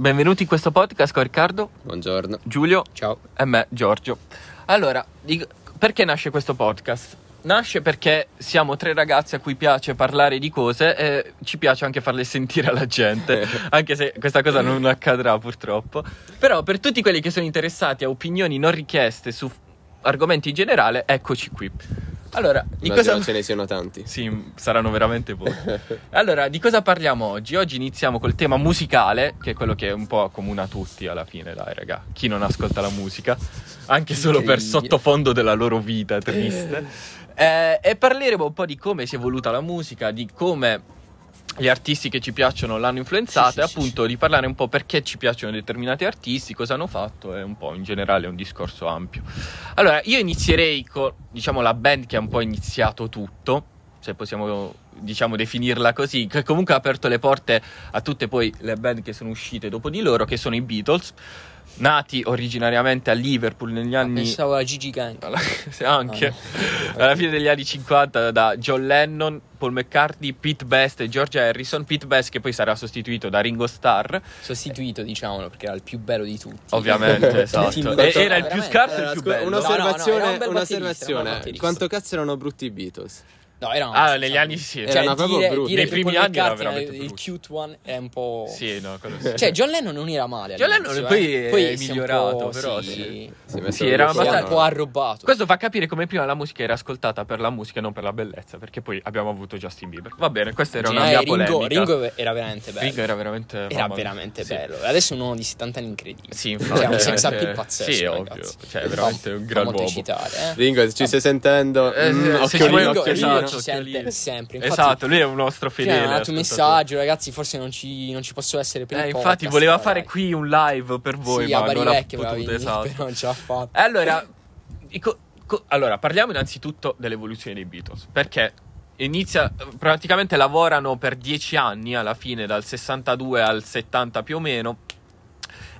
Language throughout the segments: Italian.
Benvenuti in questo podcast con Riccardo, Buongiorno. Giulio Ciao. e me, Giorgio. Allora, perché nasce questo podcast? Nasce perché siamo tre ragazzi a cui piace parlare di cose e ci piace anche farle sentire alla gente, anche se questa cosa non accadrà purtroppo. Però per tutti quelli che sono interessati a opinioni non richieste su argomenti in generale, eccoci qui. Allora, di Immagino cosa... ce ne siano tanti. Sì, saranno veramente pochi. Allora, di cosa parliamo oggi? Oggi iniziamo col tema musicale, che è quello che un po' accomuna tutti alla fine, dai, raga. Chi non ascolta la musica, anche solo per sottofondo della loro vita triste. Eh, e parleremo un po' di come si è evoluta la musica, di come gli artisti che ci piacciono l'hanno influenzata Sì, e sì, sì, appunto di parlare un po' perché ci piacciono determinati artisti, cosa hanno fatto e un po' in generale è un discorso ampio. Allora, io inizierei con, diciamo, la band che ha un po' iniziato tutto, se possiamo, diciamo, definirla così, che comunque ha aperto le porte a tutte poi le band che sono uscite dopo di loro, che sono i Beatles, nati originariamente a Liverpool negli anni... Pensavo a Gigi Gang. Anche Ah, no. alla fine degli anni 50 da John Lennon, Paul McCartney, Pete Best e George Harrison. Pete Best che poi sarà sostituito da Ringo Starr, Sostituito, diciamolo, perché era il più bello di tutti. ovviamente, esatto. E- era il più scarso e il più bello. un'osservazione, No, no, no, un un'osservazione. un. Quanto cazzo erano brutti i Beatles? No, era Ah, negli anni sì. Era una proprio dire, brutta. dire Nei che primi Paul anni era McCartney veramente il brutto. cute one è un po'... Sì, no, quello sì. Cioè, John Lennon non era male John Lennon poi eh. è si un migliorato, po', però sì. sì. Si è messo Sì, era Si un abbastanza- po' arrobato. Questo fa capire come prima la musica era ascoltata per la musica e non per la bellezza, perché poi abbiamo avuto Justin Bieber. Va bene, questa era una Eh, mia Ringo, polemica. Ringo era veramente bello. Ringo era veramente Era mamma mia. veramente Sì. bello. Adesso è un uomo di 70 anni incredibile. Sì, Cioè, infatti. un sex appeal pazzesco, Sì, ragazzi. ovvio. Cioè, è veramente un Fa gran molto uomo. eccitare, eh. Ringo, ci stai sentendo? Eh, Mm, se occhiolino, ci vuoi- Ringo, occhiolino. Esatto, ci sente occhiolino. sempre. Infatti, Esatto, lui è un nostro Cioè, fedele. ha mandato un messaggio, ragazzi. Forse non ci, non ci posso essere per Eh, infatti, podcast, voleva però, fare dai. qui un live per voi, sì, ma non ha Vecchio voleva potuto, venire, esatto. non ce l'ha fatta. Allora, dico- co- allora, parliamo innanzitutto dell'evoluzione dei Beatles, perché inizia, praticamente lavorano per dieci anni alla fine, dal 62 al 70 più o meno,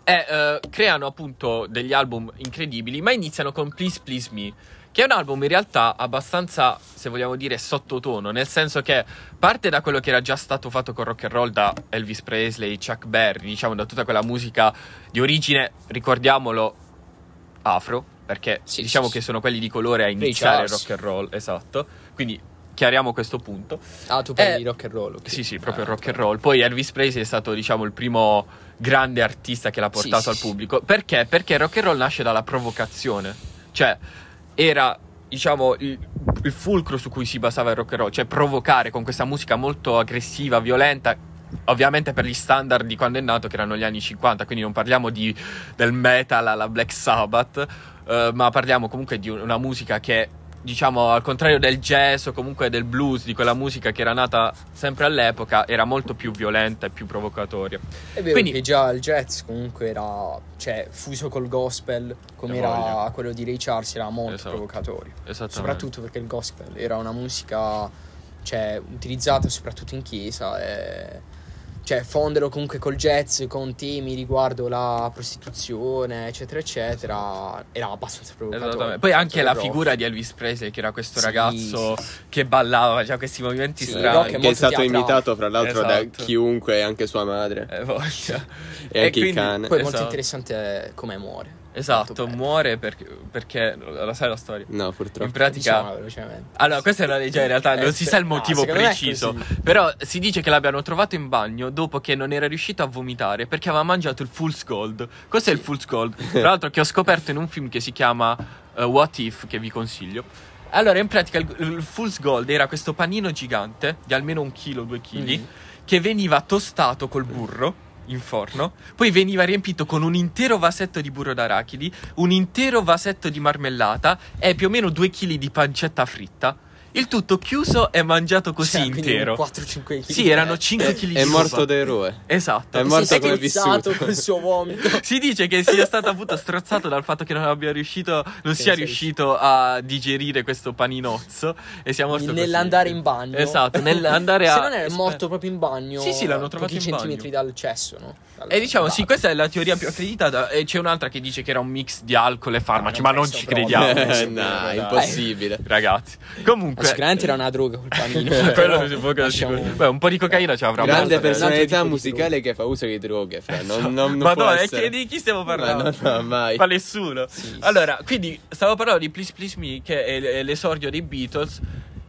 e eh, creano appunto degli album incredibili, ma iniziano con Please Please Me, che è un album in realtà abbastanza, se vogliamo dire, sottotono, nel senso che parte da quello che era già stato fatto con rock and roll da Elvis Presley, Chuck Berry, diciamo da tutta quella musica di origine, ricordiamolo, afro, perché Sì, diciamo sì, che sì. sono quelli di colore a iniziare il rock and roll, esatto. Quindi chiariamo questo punto. Ah, tu parli Eh, di rock and roll. ok. Sì, sì, proprio Ah, rock and roll. Poi Elvis Presley è stato, diciamo, il primo grande artista che l'ha portato sì, al pubblico. Perché? Perché rock and roll nasce dalla provocazione. Cioè, era, diciamo, il, il fulcro su cui si basava il rock and roll. Cioè, provocare con questa musica molto aggressiva, violenta. Ovviamente per gli standard di quando è nato, che erano gli anni 50, quindi non parliamo di, del metal alla Black Sabbath, eh, ma parliamo comunque di una musica che, diciamo, al contrario del jazz o comunque del blues, di quella musica che era nata sempre all'epoca, era molto più violenta e più provocatoria. È vero Quindi- che già il jazz comunque era, cioè, fuso col gospel, come era voglia. quello di Ray Charles, era molto Esatto. provocatorio. Esattamente. Soprattutto perché il gospel era una musica, cioè, utilizzata soprattutto in chiesa e... Cioè, fonderlo comunque col jazz, con temi riguardo la prostituzione, eccetera, eccetera, era abbastanza provocatorio. Esattamente. Poi anche la Il figura di Elvis Presley, che era questo Sì, ragazzo sì, sì. che ballava, faceva questi movimenti Sì, il strani. è Che è molto stato teatrale. imitato, fra l'altro, da Esatto. chiunque, anche sua madre. Eh, voglia. E anche il quindi- cane. Poi è molto Esatto. interessante come muore. Esatto, muore perché, perché la sai la storia? No, In purtroppo. pratica Diciamo velocemente. Allora, questa è una leggenda, in realtà non Eh, si sa il no, motivo me è preciso. Però si dice che l'abbiano trovato in bagno dopo che non era riuscito a vomitare perché aveva mangiato il Fool's Gold. Cos'è il Fool's Gold? Tra l'altro, che ho scoperto in un film che si chiama eh, What If, che vi consiglio. Allora, in pratica, il, il Fool's Gold era questo panino gigante di almeno un chilo, due chili, Mhm. che veniva tostato col burro in forno, poi veniva riempito con un intero vasetto di burro d'arachidi, un intero vasetto di marmellata e più o meno due chili di pancetta fritta. Il tutto chiuso e mangiato così Cioè, intero. un 4-5 kg. Sì, erano 5 kg di È morto d'eroe. Esatto. È morto si è come vissuto. col suo vomito. Si dice che sia stato appunto strozzato dal fatto che non abbia riuscito, non sia riuscito a digerire questo paninozzo e sia morto. Nell'andare in bagno. Esatto, nell'andare a Se non è morto proprio in bagno. Sì, sì, l'hanno trovato pochi in bagno. centimetri dal cesso, no? E diciamo, sì, questa è la teoria più accreditata. E c'è un'altra che dice che era un mix di alcol e farmaci, non ma non ci crediamo. Eh, Eh, no, dai. impossibile. Ragazzi, comunque, sicuramente era una droga quel panino. Quello mi si può lasciamo- sicuro. Beh, un po' di cocaina ce l'avrà Grande eh. personalità musicale che fa uso di droghe, fra. Non, non, non Ma no, è essere. che di chi stiamo parlando? no, no, mai. Ma nessuno. Sì, sì. Allora, quindi stavo parlando di Please Please Me, che è è l'esordio dei Beatles.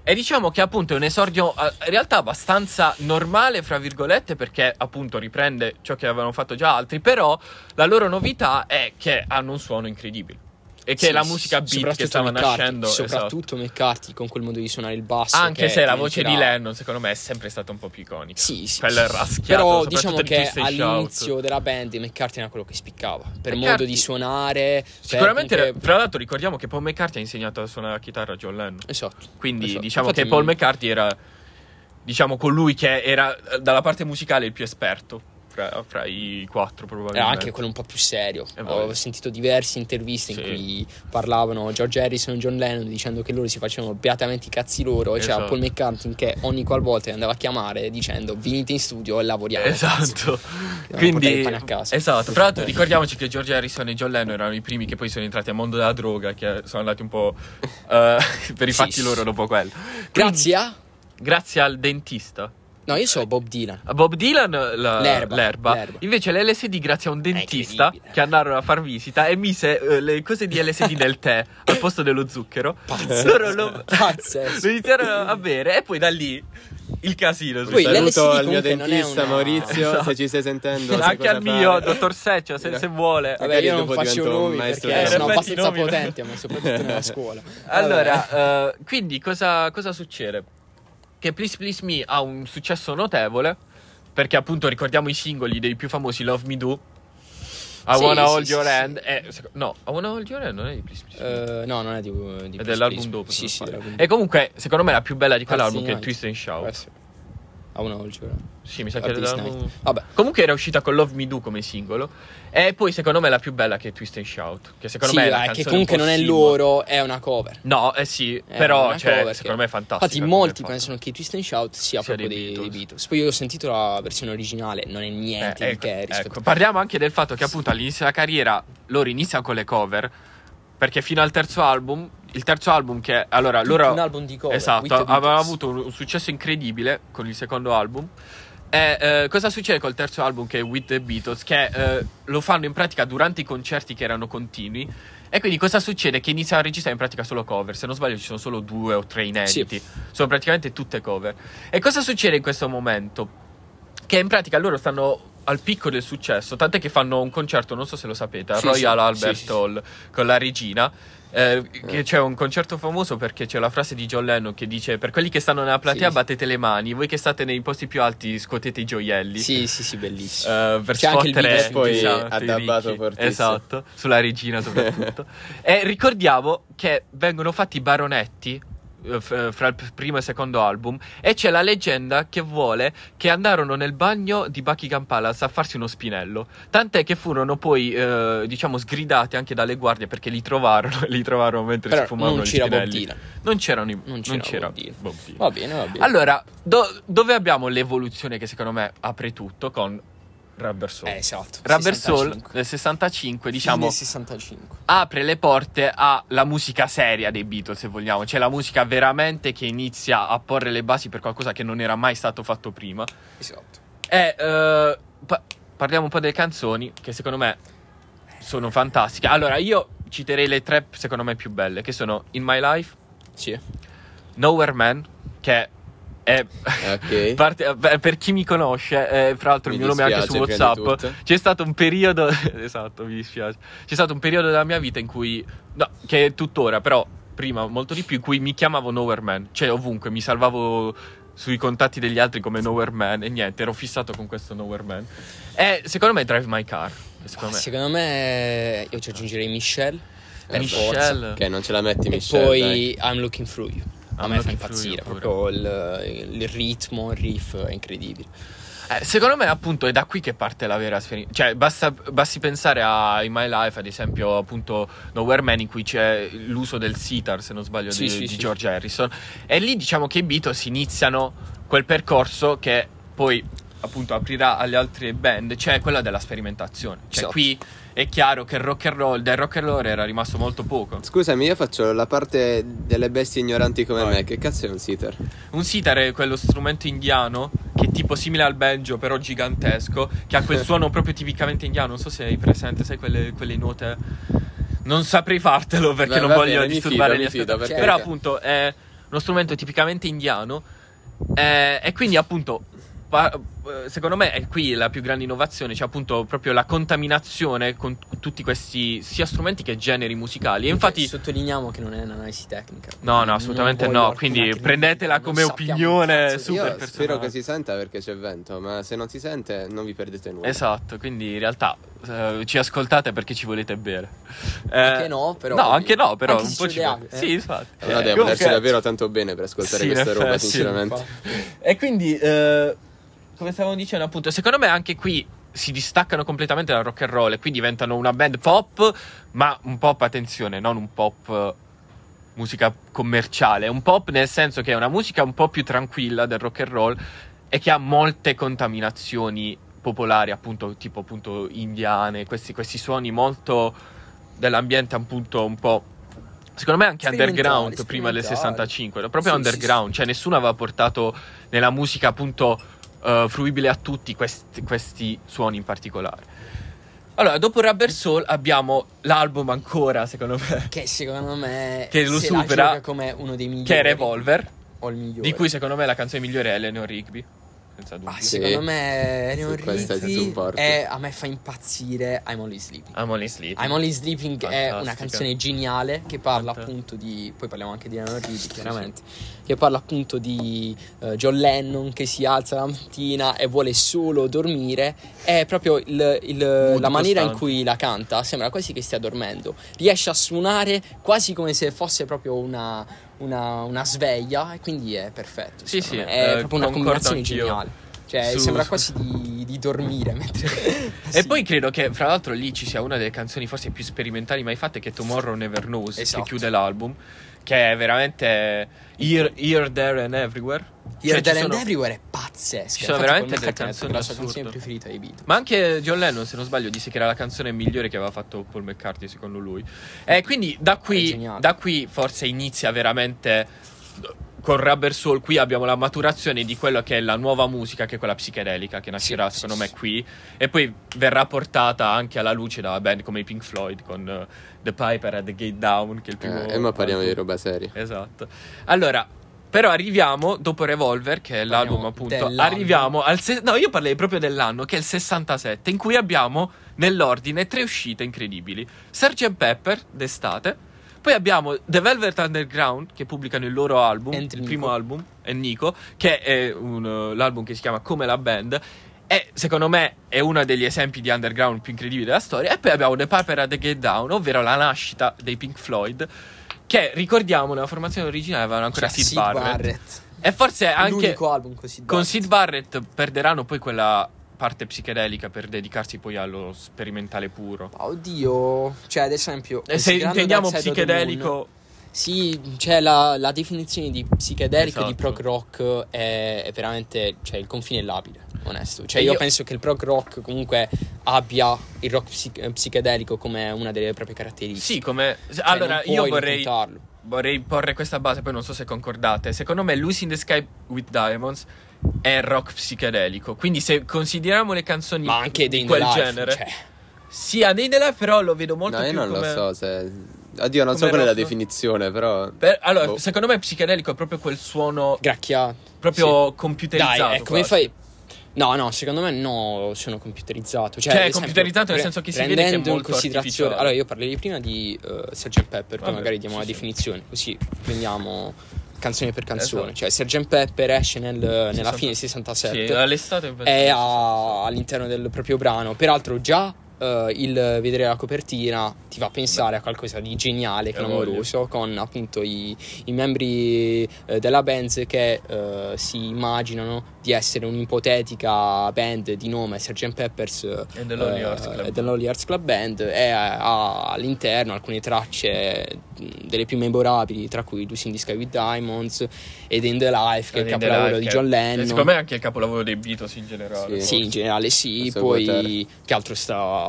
E diciamo che appunto è un esordio eh, in realtà abbastanza normale, fra virgolette, perché appunto riprende ciò che avevano fatto già altri, però la loro novità è che hanno un suono incredibile. E che Sì, la musica beat che stava McCartney, nascendo esatto. Soprattutto McCarthy con quel modo di suonare il basso. Anche che se la voce di Lennon, secondo me, è sempre stata un po' più iconica. Sì, sì. Quella sì. raschiata, Però diciamo di che and Shout. all'inizio della band McCartney era quello che spiccava. Per McCartney- modo di suonare. Sicuramente, comunque- fra l'altro, ricordiamo che Paul McCartney ha insegnato a suonare la chitarra a John Lennon. Esatto. Quindi esatto. diciamo Infatti che Paul McCartney era diciamo colui che era eh, dalla parte musicale il più esperto fra, fra i quattro probabilmente. Era anche quello un po' più serio. Eh, Ho sentito diverse interviste Sì. in cui parlavano George Harrison e John Lennon dicendo che loro si facevano beatamente i cazzi loro. E c'era Esatto. Paul McCartney che ogni qualvolta andava a chiamare dicendo venite in studio e lavoriamo. cazzo." Esatto. Quindi a casa. Esatto. Fra l'altro ricordiamoci che George Harrison e John Lennon erano i primi che poi sono entrati al mondo della droga, che sono andati un po' eh, per i fatti sì. loro dopo quello. Grazie a... Grazie al dentista. No, io so Bob Dylan. A Bob Dylan la- L'erba, l'erba. l'erba. Invece l'LSD grazie a un dentista incredibile. che andarono a far visita e mise eh, le cose di LSD nel tè al posto dello zucchero. Pazzesco. Loro lo, Pazzesco. lo iniziarono a bere e poi da lì il casino. Poi Saluto al mio dentista una- Maurizio, Esatto. se ci stai sentendo. Anche al mio, fare. dottor Seccia, se, se vuole. Vabbè, Magari io non faccio nomi maestro perché sono Eh, abbastanza potenti, ma soprattutto nella scuola. Allora, eh, quindi cosa, cosa succede? Che Please Please Me ha un successo notevole, perché appunto ricordiamo i singoli dei più famosi Love Me Do, I Sì, Wanna sì, Hold sì, Your. Hand, e- no, I Wanna Hold Your Hand non è di Please Please Me. Eh, no, non è di, di È Please dell'album dopo. Sì, sì, E comunque, secondo me, la più bella di quell'album che è. Twist and Shout. Eh, sì. Ha una Olgera. Sì, mi sa che era. Vabbè. Comunque era uscita con Love Me Do come singolo. E poi, secondo me, la più bella che è Twist and Shout. Che secondo Sì, me è la canzone che comunque non è loro, è una cover. No, eh sì, È però cioè, cover secondo che- me è fantastica. Infatti, molti è pensano che Twist and Shout sia, Sia proprio dei dei Beatles. Beatles. Poi io ho sentito la versione originale, non è niente Eh, di ecco, che rispetto ecco. Parliamo anche del fatto che appunto all'inizio della carriera loro iniziano con le cover perché fino al terzo album, il terzo album che allora Tutto loro un album di cover, Esatto, avevano avuto un, un successo incredibile con il secondo album. E eh, cosa succede col terzo album che è With the Beatles? Che eh, lo fanno in pratica durante i concerti che erano continui. E quindi cosa succede? Che iniziano a registrare in pratica solo cover. Se non sbaglio, ci sono solo due o tre inediti. Sono praticamente tutte cover. E cosa succede in questo momento? Che in pratica loro stanno al picco del successo, tant'è che fanno un concerto, non so se lo sapete, al Sì, Royal sì, Albert sì, sì, sì. Hall con la regina. Eh, che c'è un concerto famoso perché c'è la frase di John Lennon che dice: Per quelli che stanno nella platea, Sì. battete le mani, voi che state nei posti più alti, scuotete i gioielli. Sì, sì, sì, bellissimo. Eh, per C'è anche il sfottere Poi diciamo, ha sui dabbato ricchi. fortissimo. esatto sulla regina soprattutto e ricordiamo che vengono fatti baronetti eh, fra il primo e il secondo album e c'è la leggenda che vuole che andarono nel bagno di Buckingham Palace a farsi uno spinello tant'è che furono poi eh, diciamo sgridati anche dalle guardie perché li trovarono li trovarono mentre Però si fumavano non c'era Bob non c'erano i- Non c'era Bob Dylan. Bob. Va bene, va bene. allora do- dove abbiamo l'evoluzione che secondo me apre tutto con Rubber Soul eh, esatto. Rubber Soul 65. del 65, Fine diciamo, 65. apre le porte alla musica seria dei Beatles, se vogliamo. Cioè la musica veramente che inizia a porre le basi per qualcosa che non era mai stato fatto prima. Esatto. E eh, pa- parliamo un po' delle canzoni, che secondo me sono fantastiche. Allora, io citerei le tre, secondo me, più belle, che sono In My Life, Sì. Nowhere Man, che è... Ok. Parte- per per chi mi conosce, eh, fra l'altro il Mi mio nome è anche su WhatsApp. C'è stato un periodo. esatto, mi dispiace. C'è stato un periodo della mia vita in cui. No, che è tuttora, però prima molto di più, in cui mi chiamavo Nowhere Man. Cioè, ovunque mi salvavo sui contatti degli altri come Nowhere Man. E niente, ero fissato con questo Nowhere Man. E secondo me Drive My Car. Secondo me. Secondo me io ci aggiungerei Michelle. Michelle. forza. Ok, non ce la metti E Michelle. poi I'm Looking Through You. A me fa impazzire, proprio il, il ritmo, il riff è incredibile. Eh, secondo me, appunto, è da qui che parte la vera esperienza. Cioè, basta, basti pensare a In My Life, ad esempio, appunto, Nowhere Man, in cui c'è l'uso del sitar, se non sbaglio, Sì, di, sì, di sì. George Harrison. E lì diciamo che i Beatles iniziano quel percorso che poi, appunto, aprirà alle altre band, cioè quella della sperimentazione. Cioè, Esatto. qui è chiaro che il rock and roll, del rock and roll era rimasto molto poco. Scusami, io faccio la parte delle bestie ignoranti come Vai. me. Che cazzo è un sitar? Un sitar è quello strumento indiano che è tipo simile al banjo, però gigantesco, che ha quel suono proprio tipicamente indiano. Non so se hai presente, sai quelle, quelle note. Non saprei fartelo perché Beh, non va voglio disturbare fido, gli ascoltatori. perché- Però appunto è uno strumento tipicamente indiano eh, e quindi appunto pa- secondo me è qui la più grande innovazione, cioè appunto proprio la contaminazione con tutti questi sia strumenti che generi musicali. E infatti Sottolineiamo che non è un'analisi tecnica. No, no, assolutamente no, quindi prendetela non come opinione super Io personale. spero che si senta perché c'è vento, ma se non si sente non vi perdete nulla. Esatto, quindi in realtà eh, ci ascoltate perché ci volete bene. Eh, Anche no, però- No, anche no, però Anche un po' ci vediamo, eh. Sì, infatti. Allora Eh, devo volersi davvero tanto bene per ascoltare Sì, questa roba, effetti, sinceramente. E quindi, eh, come stavamo dicendo, appunto, secondo me anche qui si distaccano completamente dal rock and roll e qui diventano una band pop, ma un pop, attenzione, non un pop musica commerciale, un pop nel senso che è una musica un po' più tranquilla del rock and roll e che ha molte contaminazioni popolari, appunto, tipo appunto indiane, questi, questi suoni molto dell'ambiente appunto un po' Secondo me anche underground prima del sperimentali. 65, era proprio Sì, sì, underground, cioè nessuno aveva portato nella musica appunto eh, fruibile a tutti questi, questi suoni in particolare. Allora, dopo Rubber Soul abbiamo l'album ancora, secondo me, Che secondo me Che lo supera, come uno dei migliori. che è Revolver, O il migliore. di cui secondo me la canzone migliore è Eleanor Rigby, senza dubbio. Ah, Sì. secondo me Rigby supporto. è, a me fa impazzire I'm Only Sleeping. I'm Only Sleeping. I'm Only Sleeping è una Fantastica. canzone geniale che parla Fanta- appunto di. Poi parliamo anche di Eleanor Rigby, chiaramente. Che parla appunto di eh, John Lennon che si alza la mattina e vuole solo dormire. È proprio il- il- la maniera in costante. cui la canta, sembra quasi che stia dormendo. Riesce a suonare quasi come se fosse proprio una, una- una sveglia, e quindi è perfetto. Sì, sì. È eh, proprio una combinazione anch'io. geniale. Cioè, Su- sembra su- quasi di, di dormire mentre. E Sì. poi credo che, fra l'altro, lì ci sia una delle canzoni forse più sperimentali mai fatte, che è Tomorrow Never Knows, Esatto. che chiude l'album, che è veramente here, here, there and everywhere. Here, Cioè, There and sono- Everywhere è pazzesca. ci sono Infatti, veramente delle è la sua canzoni canzone preferita dei Beatles. Ma anche John Lennon, se non sbaglio, disse che era la canzone migliore che aveva fatto Paul McCartney, secondo lui. E quindi da qui, da qui forse inizia veramente. Con Rubber Soul qui abbiamo la maturazione di quello che è la nuova musica, che è quella psichedelica, che nascerà Sì, secondo sì, me qui. E poi verrà portata anche alla luce da band come i Pink Floyd con eh, The Piper at the Gate Down, che è il primo. Eh, e ma parliamo di roba seria. Esatto. Allora, però arriviamo dopo Revolver, che è l'album appunto. Arriviamo al. se- no, io parlerei proprio dell'anno, che è il 67, in cui abbiamo nell'ordine tre uscite incredibili: Sgt. Pepper d'estate. Poi abbiamo The Velvet Underground, che pubblicano il loro album, And il Nico. primo album, e Nico, che è un, uh, l'album che si chiama Come la Band. E secondo me è uno degli esempi di underground più incredibili della storia. E poi abbiamo The Piper at the Get Down, ovvero la nascita dei Pink Floyd. Che ricordiamo nella formazione originale avevano ancora Cioè, Sid, Barrett. Barrett. E forse anche L'unico album con Sid. Sid Barrett perderanno poi quella parte psichedelica per dedicarsi poi allo sperimentale puro. Oddio, cioè ad esempio... E se considerando intendiamo psichedelico, Sì, cioè la, la definizione di psichedelico e di Esatto. prog rock è, è veramente, cioè il confine è labile, onesto. Cioè io, io- penso che il prog rock comunque abbia il rock psich- eh, psichedelico come una delle proprie caratteristiche. sì, come Cioè, allora io vorrei vorrei porre questa base, poi non so se concordate. Secondo me Lucy in the Sky with Diamonds è rock psichedelico. Quindi se consideriamo le canzoni Ma anche di quel Life, genere, cioè, dei The Life, però lo vedo molto no, io più non come lo so se. Oddio, non so come qual è la definizione, però. Per- allora, Boh. secondo me psichedelico è proprio quel suono gracchiato. proprio Sì. computerizzato. Dai, è come quasi. fai. No, no, secondo me no, sono computerizzato. Cioè, Cioè, esempio, computerizzato nel senso che si vede che è prendendo in molto considerazione. Allora, io parlerei prima di uh, Sgt. Pepper, poi Vabbè, magari diamo sì, la sì. definizione, così prendiamo canzone per canzone. Esatto. Cioè, Sgt. Pepper esce nel- nella 60. fine del 67 Sì, all'estate è a- all'interno del proprio brano. Peraltro, già eh, il vedere la copertina ti fa pensare a qualcosa di geniale, clamoroso, con appunto i, i membri eh, della band che eh, si immaginano di essere un'ipotetica band di nome Sgt. Peppers E eh, Hearts Club e Band e ha all'interno alcune tracce mh, delle più memorabili tra cui Lucy in the Sky with Diamonds ed In the Life che è il capolavoro Life, di John che Lennon Secondo me è anche il capolavoro dei Beatles in generale. Sì. sì, in generale sì, poi che altro sta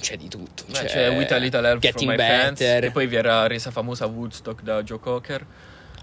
c'è di tutto. Beh, c'è With a Little Help Getting from My Friends, Better. che poi vi era resa famosa Woodstock da Joe Cocker.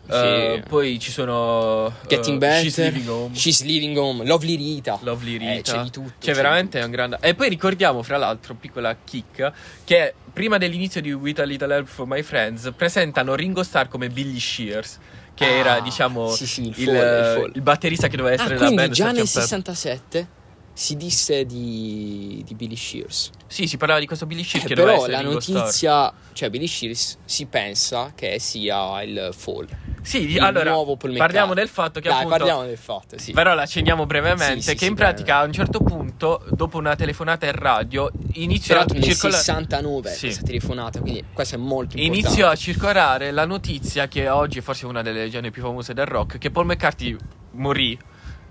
Sì. Eh, poi ci sono Getting eh, Better, She's Living Home, She's Living Home, Lovely Rita. Lovely Rita. Eh, c'è di tutto. C'è veramente un grande. E poi ricordiamo, fra l'altro, piccola kick, che prima dell'inizio di With a Little Help for My Friends presentano Ringo Starr come Billy Shears, che Ah, era, diciamo, sì, sì, il il, fall, il fall. il batterista che doveva essere Ah, quindi band. già nel Pepper. 67 si disse di, di Billy Shears. Sì, si parlava di questo Billy Shears Eh, che però la notizia, cioè Billy Shears si pensa che sia il fall. Sì, il allora parliamo del fatto che Dai, appunto parliamo del fatto, sì. Però la accenniamo brevemente. Sì, sì, che sì, in pratica a un certo punto, dopo una telefonata in radio, l'altro a circolare. 69 Sì. questa telefonata, quindi questo è molto importante. Iniziò a circolare la notizia che oggi è forse una delle leggende più famose del rock, che Paul McCartney morì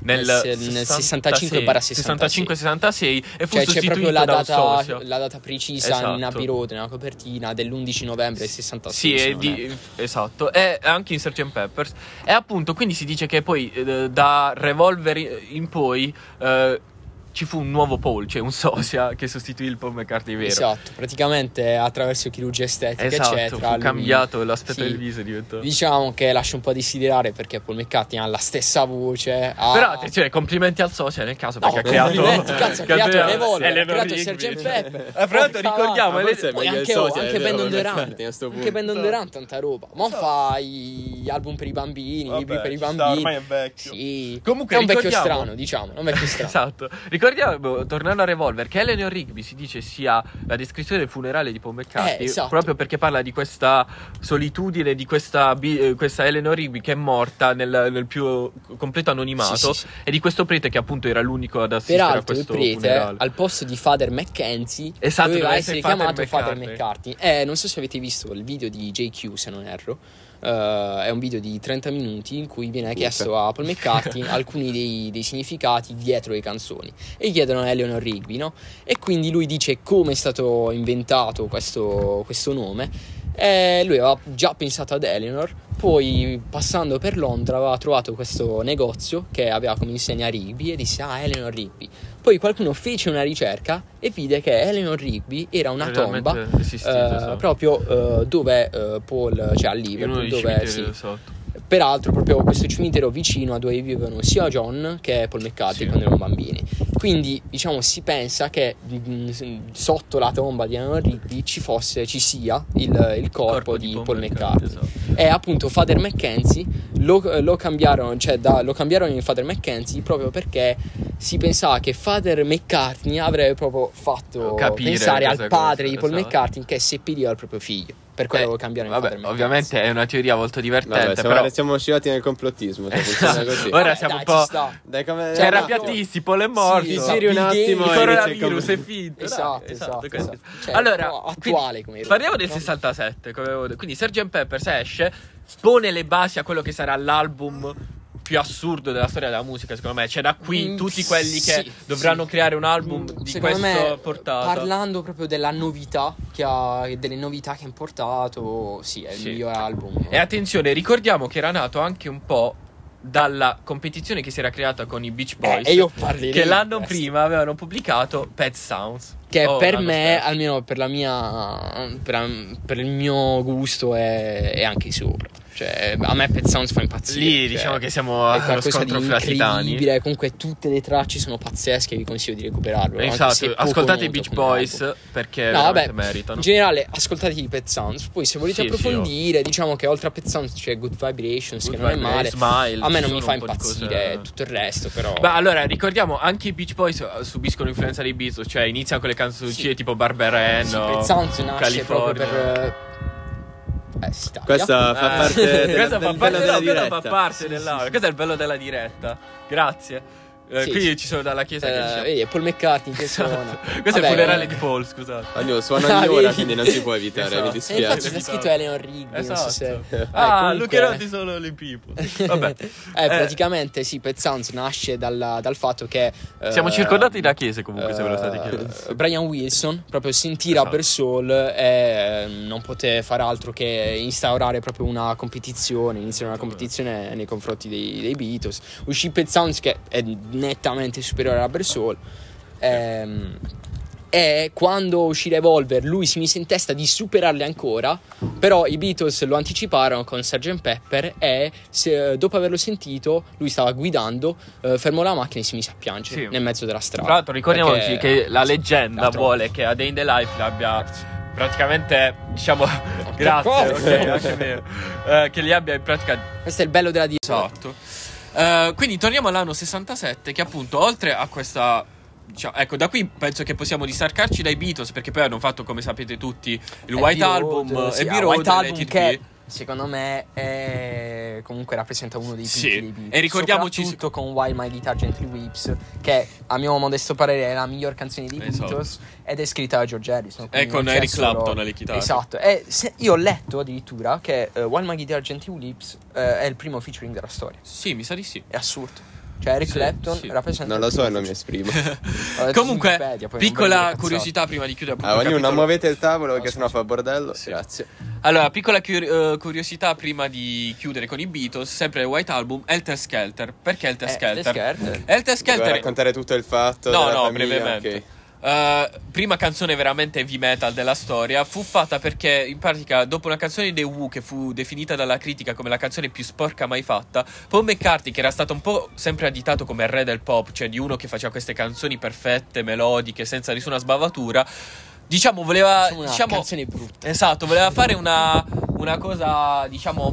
nel, Nel se- nel 65-66. 65-66 e fu Cioè c'è proprio la data, la data precisa Esatto. in Abbey Road, nella copertina dell'11 novembre del 66. Sì, non di- è. esatto, e anche in Sgt. Peppers. E appunto, quindi si dice che poi eh, da Revolver in poi eh, ci fu un nuovo Paul, cioè un sosia che sostituì il Paul McCartney vero. Esatto, praticamente attraverso chirurgia estetica, Esatto, eccetera. fu lui- cambiato l'aspetto sì. del viso, diventò. Diciamo che lascia un po' desiderare perché Paul McCartney ha la stessa voce. ha- Però attenzione, complimenti al sosia nel caso No, perché ha creato cazzo, ha creato creato Revolver, ha creato. Sgt. Pepper. Eh, fra l'altro ricordiamo il anche, sosia, anche Ben Durant. Anche. Ben Durant tanta roba. Ma fa gli album per i bambini, i libri per i bambini. è vecchio. Sì. Comunque è un vecchio strano, diciamo, un vecchio strano. Esatto. Ricordiamo, tornando a Revolver, che Eleanor Rigby si dice sia la descrizione del funerale di Paul McCartney. Eh, esatto. Proprio perché parla di questa solitudine, di questa, eh, questa Eleanor Rigby che è morta nel, nel più completo anonimato. Sì, sì, sì. E di questo prete che appunto era l'unico ad assistere a Peraltro il questo prete funerale. al posto di Father Mackenzie Esatto, doveva essere essere chiamato Father Father McCartney. McCartney. Eh, non so se avete visto il video di JQ, se non erro. Eh, è un video di 30 minuti in cui viene chiesto a Paul McCartney alcuni dei, dei significati dietro le canzoni e gli chiedono a Eleanor Rigby, no? E quindi lui dice come è stato inventato questo, questo nome. E lui aveva già pensato ad Eleanor, poi passando per Londra aveva trovato questo negozio che aveva come insegna Rigby e disse ah Eleanor Rigby. Poi qualcuno fece una ricerca e vide che Eleanor Rigby era una tomba esistito, eh, esatto. proprio eh, dove eh, Paul, cioè a Liverpool, dove sì, sotto. Peraltro, proprio questo cimitero vicino a dove vivono sia John che Paul McCartney Sì. quando erano bambini. Quindi, diciamo, si pensa che mm, sotto la tomba di Eleanor Rigby ci fosse, ci sia il, il corpo, di, Paul, McCartney. esatto. E appunto Father Mackenzie lo, lo cambiarono, cioè da- lo cambiarono in Father Mackenzie proprio perché si pensava che Father McCartney avrebbe proprio fatto Capire pensare al padre cosa, di Paul esatto. McCartney che seppelliva il proprio figlio. Per quello Eh, in Vabbè, ovviamente è una teoria molto divertente. Vabbè, siamo, però... siamo oscillati nel complottismo. Cioè. Ora Vabbè, siamo dai, un po'-. Dai, come... Cioè, piattisti, Paul è morto. Sì, Ti esatto. giri un Il attimo Il coronavirus è finto. Esatto, dai, esatto, questo. esatto. Cioè, allora, attuale come Parliamo del no? 67, come avevo detto. Quindi Sgt. Peppers esce, pone le basi a quello che sarà l'album più assurdo della storia della musica, secondo me. Cioè, da qui Mm, tutti quelli che sì, dovranno sì. creare un album Mm, di secondo questo me, portato. Parlando proprio della novità che ha, delle novità che ha importato, sì, è il Sì. miglior album. E attenzione, ricordiamo che era nato anche un po' dalla competizione che si era creata con i Beach Boys. Eh, e io parlerei che l'anno prima avevano pubblicato Pet Sounds. Che Oh, per me, scorso. almeno per la mia. Per, per il mio gusto, è, è anche sopra. Cioè, a me Pet Sounds fa impazzire. Lì cioè, diciamo che siamo è qualcosa di scontro fra titani. incredibile. Comunque, tutte le tracce sono pazzesche. Vi consiglio di recuperarlo. Esatto, ascoltate i Beach Boys perché No, vabbè, meritano. in generale ascoltate i Pet Sounds. Poi, se volete Sì, sì, approfondire, diciamo che oltre a Pet Sounds c'è Good Vibrations, Good che non è male. Smile, a me non mi fa impazzire cose- tutto il resto, però. Beh, allora ricordiamo anche i Beach Boys eh, subiscono l'influenza dei Beatles, cioè iniziano con le canzoncine Sì. tipo Barbara sì, Pet Sounds nasce California. proprio per. Eh, taglia. Questa fa Eh, parte della, Questa del fa bello parte, della no, quella diretta. fa parte Sì, dell'aula. sì, sì. Questo è il bello della diretta. Grazie. Eh, Sì, qui sì. ci sono dalla chiesa che Eh, dice- vedi, è Paul McCartney che suona. Esatto. Questo è Vabbè, il funerale eh, di Paul, scusate. Ognuno suona Ah, ogni ora, quindi non si può evitare, Esatto. mi E dispiace. infatti c'è scritto Eleanor Rigby. Non so se. Esatto. Eh, ah, comunque- Luca Rotti sono le people. Vabbè. Eh, praticamente sì, Pet Sounds nasce dal, dal fatto che. eh, Siamo circondati da chiese comunque, se ve lo state eh, chiedendo. Brian Wilson, proprio sentì Esatto. Rubber Soul e non poté fare altro che instaurare proprio una competizione, iniziare una competizione nei confronti dei, dei Beatles. Uscì Pet Sounds che è nettamente superiore a Rubber Soul. Ehm, E quando uscì Revolver, lui si mise in testa di superarli ancora. Però i Beatles lo anticiparono con Sgt. Pepper. E se- dopo averlo sentito, lui stava guidando, eh, fermò la macchina e si mise a piangere Sì. nel mezzo della strada. Tra l'altro, ricordiamoci che la leggenda Altro- vuole che A Day in the Life l'abbia praticamente, diciamo, grazie, ok, anche eh, che li abbia in pratica Questo è il bello della di Esatto. Eh, quindi torniamo all'anno 67 che appunto oltre a questa... diciamo, ecco, da qui penso che possiamo distaccarci dai Beatles perché poi hanno fatto, come sapete tutti, il White Abbey Album e ah, White Album che. Secondo me è comunque rappresenta uno dei Sì, picchi dei Beatles. e ricordiamoci- soprattutto con While My Guitar Gently Weeps che a mio modesto parere è la miglior canzone dei Esatto. Beatles ed è scritta da George Harrison E quindi con Eric solo- Clapton alle chitarre. esatto e se- io ho letto addirittura che eh, While My Guitar Gently Weeps eh, è il primo featuring della storia Sì, mi sa di sì. è assurdo cioè Eric Sì, Clapton sì. rappresenta Non lo so e non mi esprimo. Comunque, Wikipedia, piccola curiosità prima di chiudere Ah, il ognuno capitolo. muovete il tavolo No, che sennò fa bordello. Sì. Grazie. Allora, piccola curi- eh, curiosità prima di chiudere con i Beatles, sempre il White Album, Helter Skelter. Perché Helter Eh, Skelter? Helter Skelter. Helter Vuoi Skelter raccontare tutto il fatto? No, della no, famiglia? brevemente. Ok. Eh, prima canzone veramente heavy metal della storia fu fatta perché in pratica dopo una canzone dei Who che fu definita dalla critica come la canzone più sporca mai fatta Paul McCartney che era stato un po' sempre additato come il re del pop cioè di uno che faceva queste canzoni perfette melodiche senza nessuna sbavatura diciamo voleva una diciamo, canzone brutta Esatto, voleva fare una, una cosa, diciamo,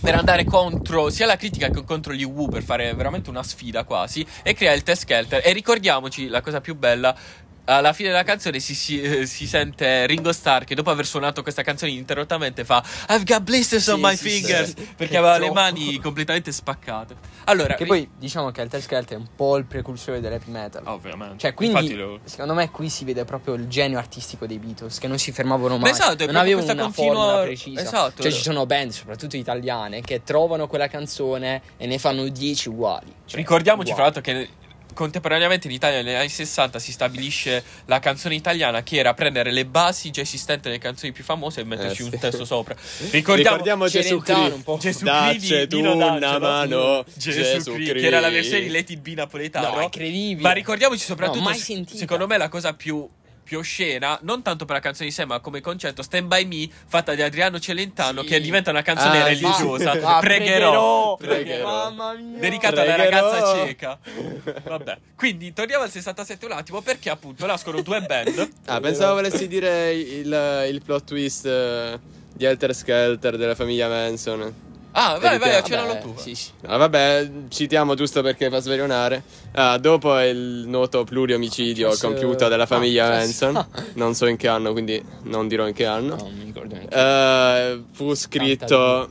per andare contro sia la critica che contro gli Woo, per fare veramente una sfida quasi, e crea il Test Skelter. E ricordiamoci, la cosa più bella, alla fine della canzone si, si, eh, si sente Ringo Starr che dopo aver suonato questa canzone ininterrottamente fa I've got blisters on Sì, my sì, fingers, sì. perché aveva troppo. le mani completamente spaccate. Allora, Che ri- poi diciamo che Helter Skelter è un po' il precursore dell'heavy metal. Ovviamente. Cioè, quindi lo- secondo me qui si vede proprio il genio artistico dei Beatles che non si fermavano mai. Esatto, non avevano questa una continua- formula precisa. esatto. Cioè, ci sono band, soprattutto italiane, che trovano quella canzone e ne fanno 10 uguali. Cioè, Ricordiamoci, fra uguali. l'altro, che contemporaneamente in Italia negli anni 60 si stabilisce la canzone italiana che era prendere le basi già esistenti nelle canzoni più famose e metterci Eh, un sì. testo sopra. Ricordiamo Ricordiamo Gesù Cristo. un. Gesù Cristo tu una mano, Gesù, Gesù Cristo, che era la versione di Let It Be napoletano. No, incredibile. Ma ricordiamoci soprattutto, No, secondo me, la cosa più, più oscena, non tanto per la canzone di sé, ma come concetto, Stand By Me, fatta di Adriano Celentano, Sì. che diventa una canzone Ah, sì. religiosa. Ah, pregherò. pregherò. Mamma mia. Dedicata alla Pregherò. ragazza cieca. Vabbè. Quindi torniamo al 67 un attimo perché appunto nascono due band. Ah, pensavo volessi dire il, il plot twist eh, di Helter Skelter della famiglia Manson. Ah, vai, vai, accennalo tu. Sì, sì. Ah, vabbè, citiamo giusto perché fa sverionare. Ah, dopo il noto pluriomicidio Forse- compiuto dalla famiglia ah, Manson. Non so in che anno, quindi non dirò in che anno. No, non mi ricordo neanche. Eh, fu scritto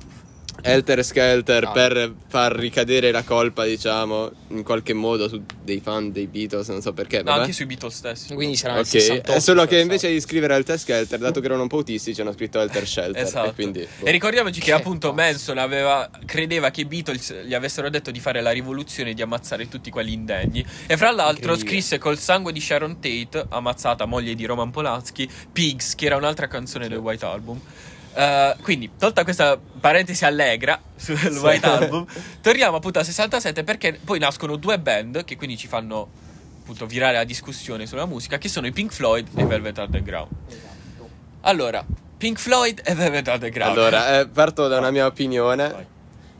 Helter Skelter Ah. per far ricadere la colpa, diciamo, in qualche modo su dei fan dei Beatles, non so perché. No, anche sui Beatles stessi. Quindi nel Ok, 68. è solo che cioè, invece di scrivere Helter Skelter, dato che erano un po' autistici, hanno scritto Helter Shelter. Esatto. E quindi. boh. E ricordiamoci che Che appunto pazzo. Manson aveva, credeva che i Beatles gli avessero detto di fare la rivoluzione e di ammazzare tutti quelli indegni. E fra l'altro scrisse col sangue di Sharon Tate, ammazzata moglie di Roman Polanski, Pigs, che era un'altra canzone del White Album. Eh, quindi, tolta questa parentesi allegra sul White Album, torniamo appunto al 67 perché poi nascono due band che quindi ci fanno appunto virare la discussione sulla musica, che sono i Pink Floyd e i Velvet Underground. Esatto. Allora, Pink Floyd e Velvet Underground. Allora, eh, parto da una mia Vai. opinione.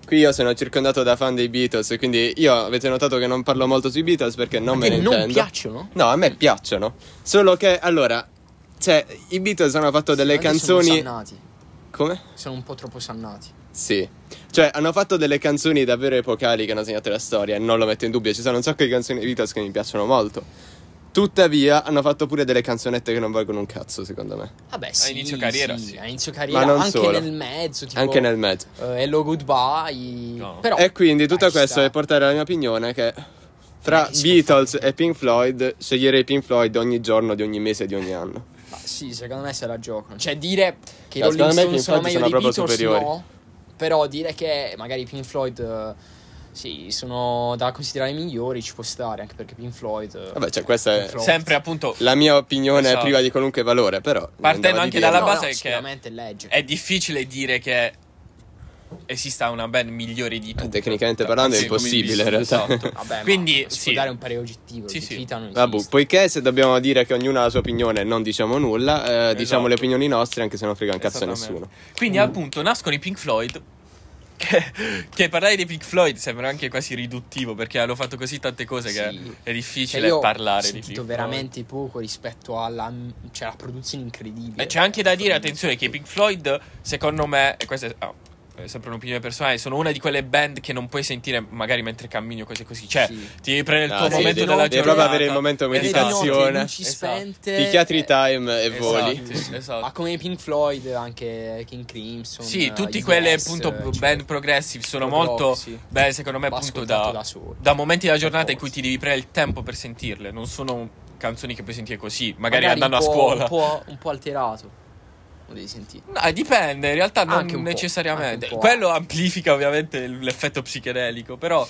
Qui io sono circondato da fan dei Beatles, quindi io avete notato che non parlo molto sui Beatles perché non me Perché ne non intendo. piacciono? No, a me piacciono. Solo che, allora, cioè, i Beatles hanno fatto delle Sono canzoni... sannati. Come? Sono un po' troppo sannati. Sì. Cioè, hanno fatto delle canzoni davvero epocali che hanno segnato la storia, non lo metto in dubbio. Ci sono un sacco di canzoni dei Beatles che mi piacciono molto. Tuttavia, hanno fatto pure delle canzonette che non valgono un cazzo, secondo me. Vabbè, sì. inizio carriera, sì, sì. A inizio carriera, non anche solo. nel mezzo. Tipo, Anche nel mezzo. eh, Hello Goodbye. No. Però, e quindi tutto dai, questo sta. è portare alla mia opinione che fra Beatles e Pink Floyd sceglierei Pink Floyd ogni giorno di ogni mese di ogni anno. Ma sì, secondo me se la giocano. Cioè, dire che i No, Rolling secondo me Stones sono meglio sono dei proprio Beatles, superiori. no. Però dire che magari Pink Floyd, eh, sì, sono da considerare migliori, ci può stare, anche perché Pink Floyd... eh, Vabbè, cioè, questa Pink è Floyd- Sempre appunto la mia opinione Esatto. priva di qualunque valore, però. Partendo anche dalla No, base no, che- sicuramente legge. è difficile dire che esista una band migliore di tutte. tecnicamente parlando è impossibile, in realtà. esatto. Vabbè, Quindi, si sì. può dare un parere oggettivo. Sì, sì. Vabbè, poiché se dobbiamo dire che ognuno ha la sua opinione non diciamo nulla, eh, diciamo Esatto. le opinioni nostre anche se non frega un cazzo a nessuno. Quindi appunto nascono i Pink Floyd. Che, che parlare dei Pink Floyd sembra anche quasi riduttivo perché hanno fatto così tante cose Sì. che è Cioè, difficile io parlare ho di Pink sentito Floyd. veramente poco rispetto alla cioè, la produzione incredibile. E c'è anche da dire, attenzione, che Pink Floyd, secondo me, e questa è, ah, è sempre un'opinione personale, sono una di quelle band che non puoi sentire magari mentre cammini o cose così. Cioè, Sì. ti devi prendere il tuo sì, momento devi- della devi giornata. proprio avere il momento Vedi meditazione. di notte, luci Esatto. spente, Picchiatri eh, time e Esatto, voli. esatto. Ma come i Pink Floyd, anche King Crimson. Sì, eh, tutti quelle appunto eccetera. band progressive sono rock, molto sì. beh, secondo me appunto da, da da momenti della giornata in cui ti devi prendere il tempo per sentirle, non sono canzoni che puoi sentire così, magari, un andando a scuola. Un po', un po' alterato. Lo devi sentire. No, dipende, in realtà non necessariamente. Quello amplifica ovviamente l'effetto psichedelico, però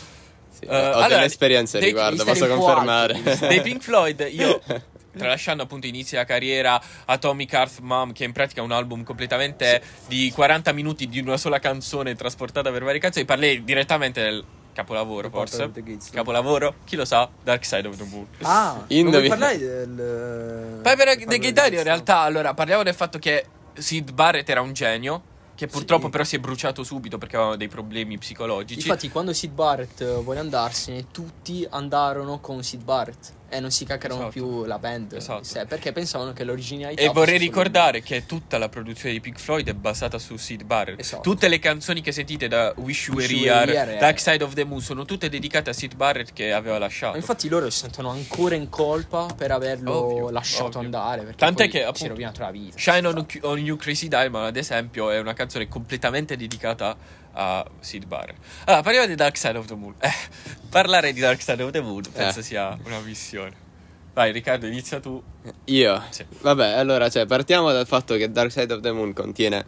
Sì, Eh, ho allora, delle esperienze a dei- riguardo, posso confermare. alto, dei Pink Floyd io tralasciando appunto inizi la carriera Atomic Heart Mom che in pratica è un album completamente di 40 minuti di una sola canzone trasportata per varie canzoni. Parlei direttamente del capolavoro The forse? capolavoro? Chi lo sa? Dark Side of the Moon. Ah, Indovi- vuoi parlare del... poi per del The Guitar in realtà allora parliamo del fatto che Sid Barrett era un genio che purtroppo Sì. però si è bruciato subito perché aveva dei problemi psicologici Infatti quando Sid Barrett eh, vuole andarsene, tutti andarono con Sid Barrett e non si caccarono Esatto. più la band. Esatto. sé, perché pensavano che l'originalità E vorrei ricordare che tutta la produzione di Pink Floyd è basata su Sid Barrett. Esatto. Tutte le canzoni che sentite da Wish You Were Here. Dark Side of the Moon sono tutte dedicate a Sid Barrett che aveva lasciato. Infatti loro si sentono ancora in colpa per averlo Ovvio, lasciato ovvio. andare. Perché Tant'è che, si appunto, è rovinato la vita. Shine on, on You Crazy Diamond, ad esempio, è una canzone completamente dedicata a Sid Barrett. Allora, parliamo di Dark Side of the Moon. Eh, parlare di Dark Side of the Moon penso Eh. sia una missione. Vai, Riccardo, inizia tu. Io? Sì. Vabbè, allora, cioè, partiamo dal fatto che Dark Side of the Moon contiene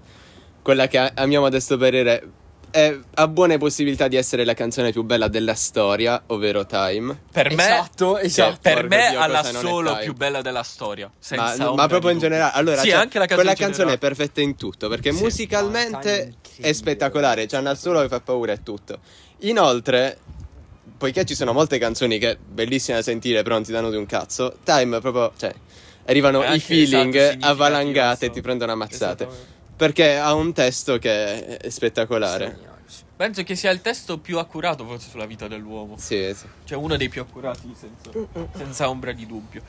quella che, a, a mio modesto parere, è, ha buone possibilità di essere la canzone più bella della storia, ovvero Time. Per me, Esatto, esatto. per me Dio, ha la cosa non è solo più bella della storia. Ma, senza ma proprio in generale, allora, sì, cioè, anche la canzone quella canzone è perfetta in tutto perché Sì. Musicalmente Time è spettacolare, c'hanno il solo che fa paura e tutto. Inoltre, poiché ci sono molte canzoni che bellissime da sentire, però non ti danno di un cazzo, Time proprio, cioè, arrivano i anche, feeling esatto, significativo, avvalangate e ti prendono ammazzate. Perché ha un testo che è spettacolare. Penso che sia il testo più accurato forse sulla vita dell'uomo. Sì, sì. Cioè uno dei più accurati senza, senza ombra di dubbio.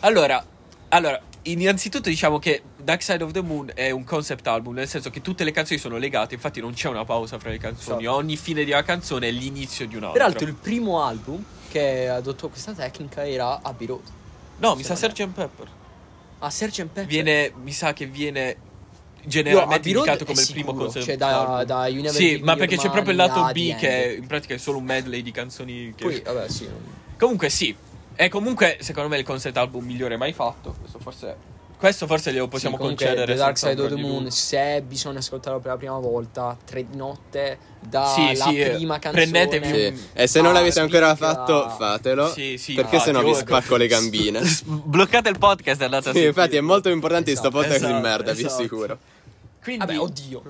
Allora, allora, innanzitutto diciamo che Dark Side of the Moon è un concept album, nel senso che tutte le canzoni sono legate, infatti non c'è una pausa fra le canzoni, Esatto. ogni fine di una canzone è l'inizio di un'altra. Peraltro il primo album che adottò questa tecnica era Abbey Road. No, mi sa Sgt. Pepper. A Serge Pepper. Viene, mi sa che viene generalmente Road indicato è come il primo concept cioè da- album. da Never Sì, ma perché c'è proprio il lato B che End. in pratica è solo un medley di canzoni che... Poi, vabbè, sì. non- Comunque sì, è comunque secondo me il concept album migliore mai fatto. Questo forse, questo forse glielo possiamo sì, comunque, concedere. The Dark Side of the Moon, se bisogna ascoltarlo per la prima volta, tre di notte, da Sì, la sì, eh, prima canzone. prendetevi Sì. E se non Ah, l'avete ancora fatto, fatelo. Sì, sì, perché infatti, sennò vi spacco le gambine. Bloccate il podcast e andate a Sì, sentire. infatti è molto importante in sto Esatto, podcast di esatto, merda, vi esatto. assicuro. Quindi, Vabbè, oddio.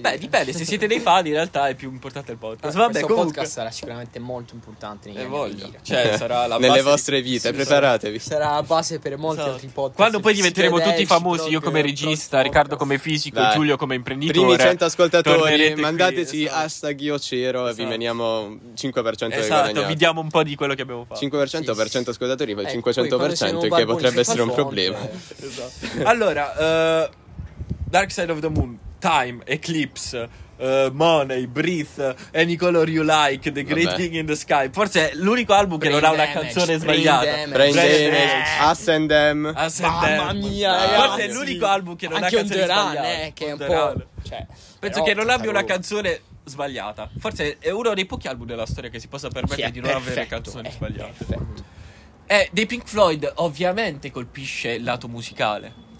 Beh, dipende. Se siete dei fan, in realtà è più importante il podcast. Eh, Vabbè, questo comunque. podcast sarà sicuramente molto importante negli E anni. Cioè, sarà la Nelle base vostre di- vite, sì, preparatevi. Sarà la base per molti Esatto. altri podcast. Quando poi diventeremo tutti famosi, io come regista. Riccardo come fisico, Dai. Giulio come imprenditore. Primi 100 ascoltatori, tornerete qui, mandateci esatto. hashtag io c'ero e vi Esatto. meniamo 5% del Esatto, guadagnato. vi diamo un po' di quello che abbiamo fatto. 5% per Sì, 100 ascoltatori fa il Eh, poi quando 500%, siamo il che potrebbe essere un problema. eh, Esatto. Allora, eh, Dark Side of the Moon, Time, Eclipse, eh, Money, Breathe, Any Color You Like, The Great Vabbè. King in the Sky. Forse è l'unico album che non Brain ha una Damage, canzone Brain sbagliata. Damage. Brain Brain Damage, Damage. Us and Them. And Mamma mia, Forse ragazzi. è l'unico album che non ha Anche canzoni On The Run, sbagliate. eh, che è On un The po'... Cioè, Penso però che non abbia una canzone sbagliata. Forse è uno dei pochi album della storia che si possa permettere Sì, è di non avere perfetto, canzoni è sbagliate. perfetto. Eh, dei Pink Floyd ovviamente colpisce il lato musicale.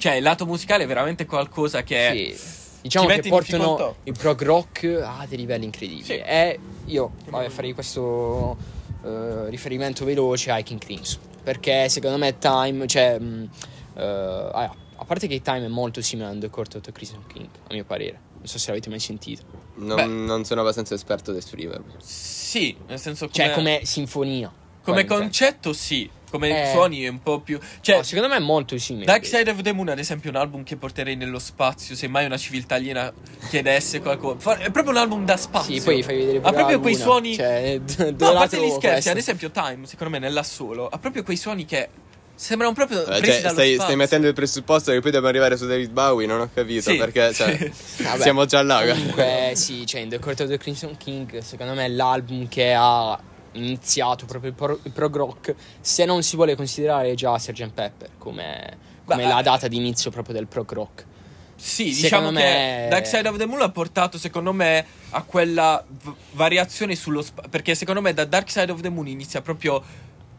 Cioè, il lato musicale è veramente qualcosa che... Sì. Diciamo che portano il prog rock a dei livelli incredibili. Sì. E io vabbè, farei questo eh, riferimento veloce ai King Crimson. Perché secondo me Time, cioè, mh, ah, a parte che Time è molto simile a The Court of the Crimson King, a mio parere. Non so se l'avete mai sentito. Non, Beh. non sono abbastanza esperto ad esprimermi. Sì, nel senso come, Cioè, come sinfonia. come concetto sì, come Eh. suoni è un po' più... Cioè, No, secondo me è molto simile. Dark Side of the Moon, ad esempio, è un album che porterei nello spazio. Se mai una civiltà aliena chiedesse qualcosa. È proprio un album da spazio. Sì, poi fai vedere Ha pure proprio la quei luna. suoni. Cioè, d- no, a parte gli scherzi, questa? ad esempio, Time, secondo me, nell'assolo, ha proprio quei suoni che sembrano proprio Eh, presi Cioè, dallo stai, stai mettendo il presupposto che poi dobbiamo arrivare su David Bowie, non ho capito Sì, perché cioè, sì. Siamo già là. Comunque, sì, cioè, in The Court of the Crimson King, secondo me è l'album che ha iniziato proprio il, pro- il prog rock. Se non si vuole considerare già Sgt. Pepper come, come Beh, la eh. data di inizio proprio del prog rock. Sì, Secondo diciamo me- che Dark Side of the Moon ha portato, secondo me, a quella v- variazione sullo spazio. Perché secondo me da Dark Side of the Moon inizia proprio.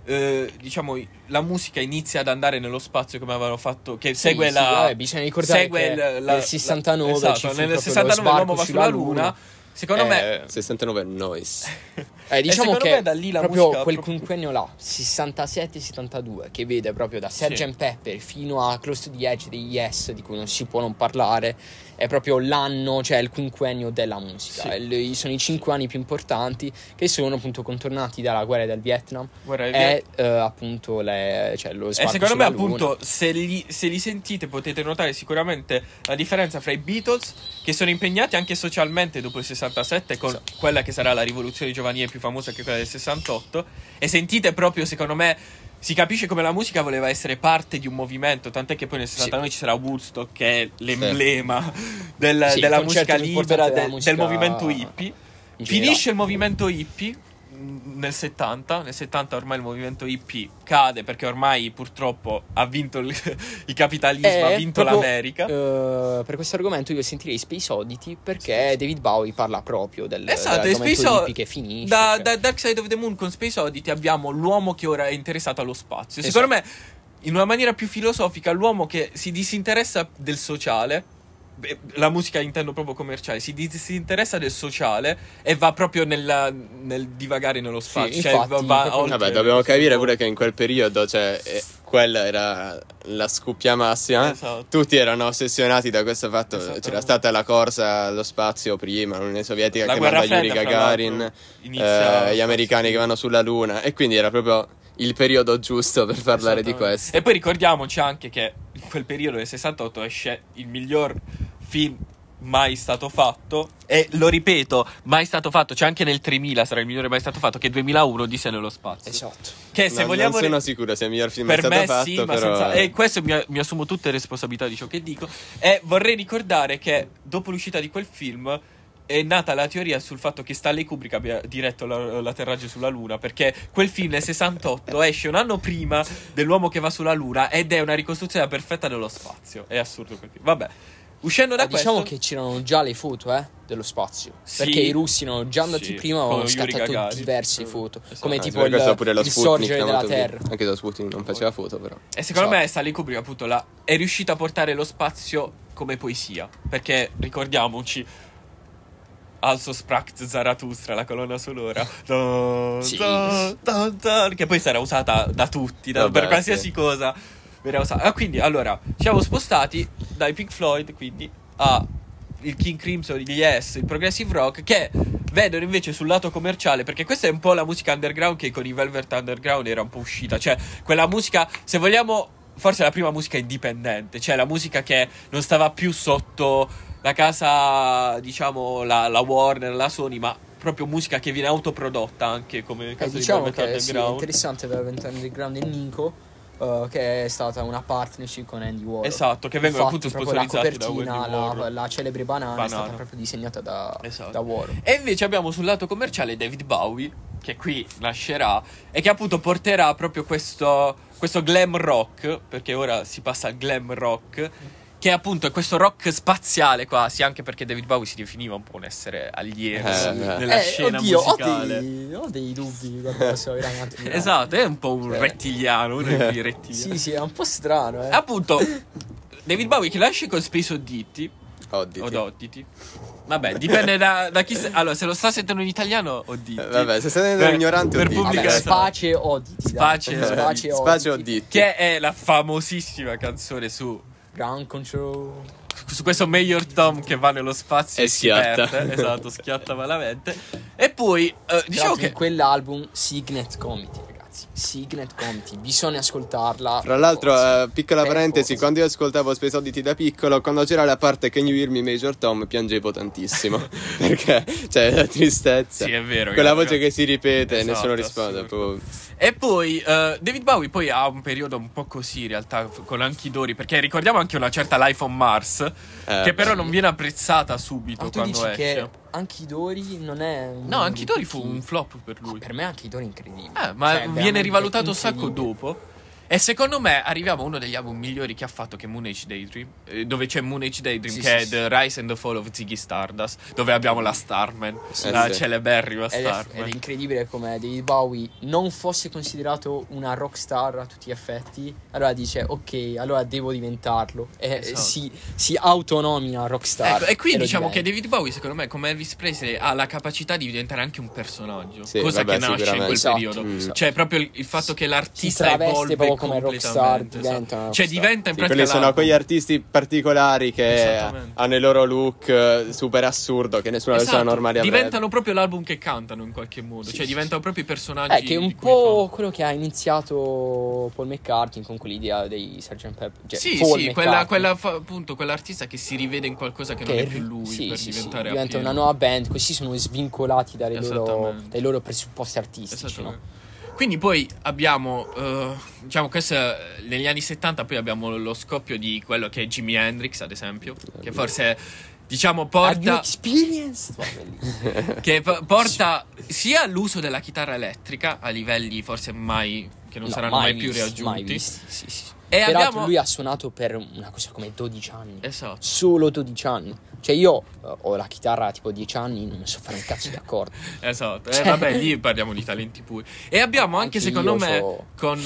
eh, diciamo, la musica inizia ad andare nello spazio come avevano fatto. Che segue sì, la. vabbè, bisogna ricordare segue che il- la- nel 69 esatto, ci fu nel proprio lo 69 l'uomo va sulla sulla luna. Luna. Secondo me. Eh, 69 noise. Eh, diciamo secondo che me da lì la proprio musica quel proprio- quinquennio là, 67-72, che vede proprio da Sgt. Sì. Pepper fino a Close to the Edge dei Yes, di cui non si può non parlare, è proprio l'anno, cioè il quinquennio della musica. Sì. E le- sono i cinque anni più importanti che sono appunto contornati dalla guerra del Vietnam Guarda, è e eh, appunto le- cioè, lo E sbarco secondo me, Luna. appunto, se li, se li sentite potete notare sicuramente la differenza fra i Beatles, che sono impegnati anche socialmente dopo il 67, con Esatto. quella che sarà la rivoluzione giovanile più famosa che quella del 68. E sentite proprio, secondo me, si capisce come la musica voleva essere parte di un movimento, tant'è che poi nel 69 ci sarà Woodstock, che è l'emblema del- Sì, della musica libera, della del, musica del movimento hippie. in Finisce il movimento hippie nel 70. Nel 70 ormai il movimento hippie cade perché ormai purtroppo ha vinto il, il capitalismo, Eh, ha vinto proprio, l'America. eh, per questo argomento io sentirei Space Oddity perché David Bowie parla proprio del, Esatto, Space O- hippie che finisce. da, cioè. da Dark Side of the Moon con Space Oddity abbiamo l'uomo che ora è interessato allo spazio. Secondo me, in una maniera più filosofica, l'uomo che si disinteressa del sociale. Beh, La musica intendo proprio commerciale, si disinteressa del sociale e va proprio nella- nel divagare nello spazio. cioè infatti, va- va Vabbè, dobbiamo capire pure che in quel periodo, cioè, eh, quella era la scuppia massima. Esatto. Tutti erano ossessionati da questo fatto. Esatto. C'era stata la corsa allo spazio prima, l'Unione Sovietica La che manda Yuri Gagarin, eh, gli americani che vanno sulla Luna. E quindi era proprio il periodo giusto per parlare di questo. E poi ricordiamoci anche che in quel periodo del 68 esce il miglior film mai stato fatto e lo ripeto, mai stato fatto, c'è anche nel 3000 sarà il migliore mai stato fatto che è 2001 Odissea nello spazio. Esatto. Che se No, vogliamo non sono sicuro se il miglior film per stato me fatto, sì, ma però... senza e questo mi, mi assumo tutte le responsabilità di ciò che dico e vorrei ricordare che dopo l'uscita di quel film è nata la teoria sul fatto che Stanley Kubrick abbia diretto la- l'atterraggio sulla Luna perché quel film nel 68 esce un anno prima dell'uomo che va sulla Luna ed è una ricostruzione perfetta dello spazio. È assurdo quel film. Vabbè, uscendo da Eh, diciamo questo che c'erano già le foto eh, dello spazio. Sì. perché i russi erano già andati Sì, prima avevano scattato diverse foto. esatto. Come Ah, tipo il, il Sputnik sorgere della avuto via. Terra. Anche lo Sputnik non faceva foto, però. E secondo Esatto. me Stanley Kubrick appunto la- è riuscito a portare lo spazio come poesia. Perché ricordiamoci, Also sprach Zarathustra, la colonna sonora. Dun, Sì. dun, dun, dun, che poi sarà usata da tutti, da- Vabbè, per qualsiasi sì. cosa. Usata. Ah, quindi, allora, ci siamo spostati dai Pink Floyd, quindi, a il King Crimson, gli Yes, il Progressive Rock, che vedono invece sul lato commerciale, perché questa è un po' la musica underground che con i Velvet Underground era un po' uscita. Cioè, quella musica, se vogliamo, forse la prima musica indipendente, cioè la musica che non stava più sotto la casa, diciamo, la, la Warner, la Sony, ma proprio musica che viene autoprodotta anche come Eh, caso diciamo di Velvet che sì, è Underground. interessante per Velvet Underground e Nico, eh, che è stata una partnership con Andy Warhol. Esatto, che vengono Infatti, appunto sponsorizzati da la Wendy copertina, la, Warhol. la celebre banana, è Banana. stata proprio disegnata da, Esatto. da Warhol. E invece abbiamo sul lato commerciale David Bowie, che qui nascerà e che appunto porterà proprio questo, questo glam rock, perché ora si passa al glam rock, che appunto è questo rock spaziale quasi, anche perché David Bowie si definiva un po' un essere allievo Eh, Sì. nella Eh, scena oddio, ho musicale. dei, ho dei dubbi gramatica. Esatto, è un po' un Cioè. rettiliano, uno di quei rettiliani. Sì, sì, è un po' strano, eh. Appunto, David Bowie che nasce con Space Oddity, Oddity. o Oddity. Vabbè, dipende da, da chi... se- Allora, se lo sta sentendo in italiano, Oddity. Eh, vabbè, se siete Per- ignoranti, per Oddity. pubblica-. Space Oddity. Space. Space Oddity. Che è la famosissima canzone su Ground control. su questo Mayor Tom che va nello spazio E e, schiatta. perde. esatto, schiatta malamente. E poi eh, diciamo che in quell'album Signet Committee, ragazzi. Signet Committee, bisogna ascoltarla. Tra l'altro, Forza. eh, piccola Per parentesi, forza. quando io ascoltavo Spesoditi da piccolo, quando c'era la parte Can You Hear Me Major Tom, piangevo tantissimo. perché c'è la tristezza. Sì, è vero, Quella voce che si ripete e Esatto, nessuno risponde. assurdo. proprio- E poi eh, David Bowie poi ha un periodo un po' così in realtà con Anchidori perché ricordiamo anche una certa Life on Mars Eh, che però beh. non viene apprezzata subito tu quando dici esce. che Anchidori non è un- No, Anchidori fu un flop per lui. per me Anchidori è incredibile. Eh, ma Cioè, viene rivalutato un sacco dopo. E secondo me arriviamo a uno degli album migliori che ha fatto, che Moon Age Daydream. eh, Dove c'è Moon Age Daydream, Sì, che sì, è sì. The Rise and the Fall of Ziggy Stardust. Dove abbiamo la Starman, Sì, la celeberrima Ed è, Starman. ed è incredibile come David Bowie non fosse considerato una rockstar a tutti gli effetti. Allora dice: Ok, allora devo diventarlo. E Esatto. si, si autonomina rockstar. Ecco, e qui diciamo che. David Bowie, secondo me, come Elvis Presley, ha la capacità di diventare anche un personaggio. Cosa vabbè, che nasce in quel Esatto, periodo. esatto. Cioè, proprio il, il fatto che l'artista evolve come rockstar, completamente, diventa esatto. Cioè, diventa in Sì, pratica quelli sono l'album. quegli artisti particolari che hanno il loro look eh, super assurdo che nessuna persona Esatto, normale avrebbe. diventano proprio l'album che cantano in qualche modo. Sì, cioè, sì, diventano proprio i personaggi. Eh, che è un po' quello che ha iniziato Paul McCartney con quell'idea dei Sgt. Pepper. Cioè, Sì, Paul sì, quella, quella fa- appunto, quell'artista che si rivede in qualcosa che, non è Che- più lui sì, per sì, sì, diventare diventa appieno. una nuova band, così sono svincolati dalle loro, dai loro presupposti artistici. No? Quindi poi abbiamo, eh, diciamo, questo negli anni 70 poi abbiamo lo scoppio di quello che è Jimi Hendrix, ad esempio, che forse, diciamo, porta, che po- porta sia all'uso della chitarra elettrica a livelli forse mai, che non No, saranno mai, più visti, raggiunti. mai visti, sì, sì. E Peraltro abbiamo... lui ha suonato per una cosa come 12 anni. Esatto. Solo 12 anni. Cioè io eh, ho la chitarra tipo 10 anni, non so fare un cazzo di accordi. Esatto, eh, Cioè- vabbè, lì parliamo di talenti puri. E abbiamo anche, Anche secondo me, so- con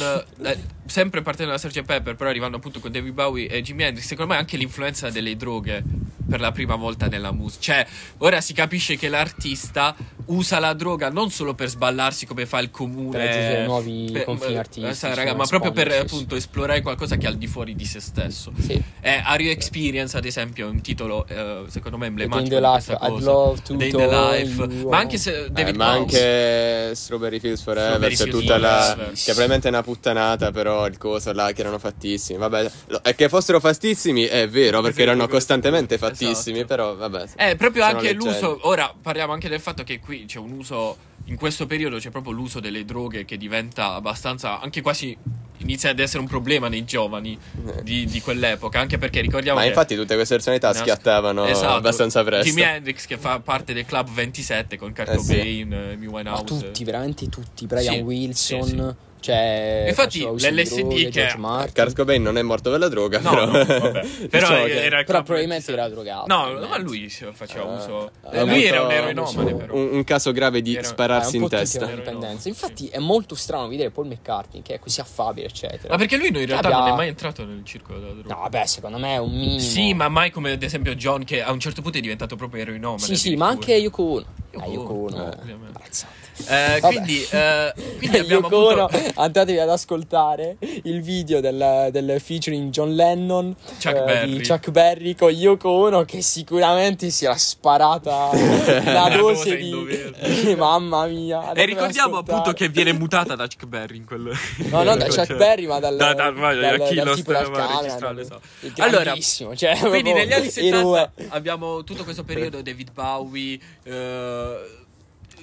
eh, sempre partendo da Sgt. Pepper, però arrivando appunto con David Bowie e Jimi Hendrix, secondo me anche l'influenza delle droghe per la prima volta nella musica. Cioè, ora si capisce che l'artista usa la droga non solo per sballarsi come fa il comune, Per raggiungere nuovi per- confini eh, artistici, sa, raga, ma proprio per sì. appunto esplorare qualcosa che è al di fuori di se stesso. Sì. Eh, Are You Experience, ad esempio, è un titolo eh, secondo me emblematico. Life, I'd love to Day in the life. Ma anche se Eh, David ma Bowie- anche Strawberry Fields Forever c'è Fields tutta la che probabilmente è una puttanata però il coso là che erano fattissimi vabbè e che fossero fastissimi è vero perché vero, erano costantemente fattissimi esatto. però vabbè Eh, proprio anche leggende. l'uso. Ora parliamo anche del fatto che qui c'è un uso. In questo periodo c'è proprio l'uso delle droghe che diventa abbastanza. Anche quasi. Inizia ad essere un problema nei giovani di, di quell'epoca. Anche perché ricordiamo ma che. infatti tutte queste personalità Nas- schiattavano Esatto. abbastanza presto Jimi Hendrix che fa parte del club 27 con Kurt Eh, sì. Cobain, eh, Amy Ma Winehouse. tutti, veramente tutti. Brian Sì, Wilson, sì, sì. Cioè. Infatti, l'LSD che-. Kurt Cobain non è morto per la droga No, però, no, vabbè. Però Diciamo che- era Però probabilmente 27. era drogato. No, ma lui faceva Ah, uso. Eh, lui era un eroinomane, però. un, un caso grave di Era- Eh, spararsi un in testa dipendenza. Sì. Infatti è molto strano vedere Paul McCartney che è così affabile, eccetera. Ma perché lui in realtà Abbia- non è mai entrato nel circolo della droga. No, vabbè, secondo me è un minimo. Sì, ma mai come ad esempio John che a un certo punto è diventato proprio eroinomane. Sì, sì, ma anche. Yoko Ono. Yoko Eh, Yoko Ono, eh. Eh, quindi, eh, quindi abbiamo Yoko Ono, appunto andatevi ad ascoltare il video del, del featuring John Lennon Chuck eh, Berry. di Chuck Berry con Yoko Ono che sicuramente si era sparata Una dose di... mamma mia E ricordiamo ascoltare. appunto che viene mutata da Chuck Berry in quel No, non da Chuck Berry, ma dal, da, da, vai, dal, da chi dal lo tipo dal camera. so. il Allora, grandissimo, cioè, Quindi proprio negli anni 70 eroe. abbiamo tutto questo periodo David Bowie, eh,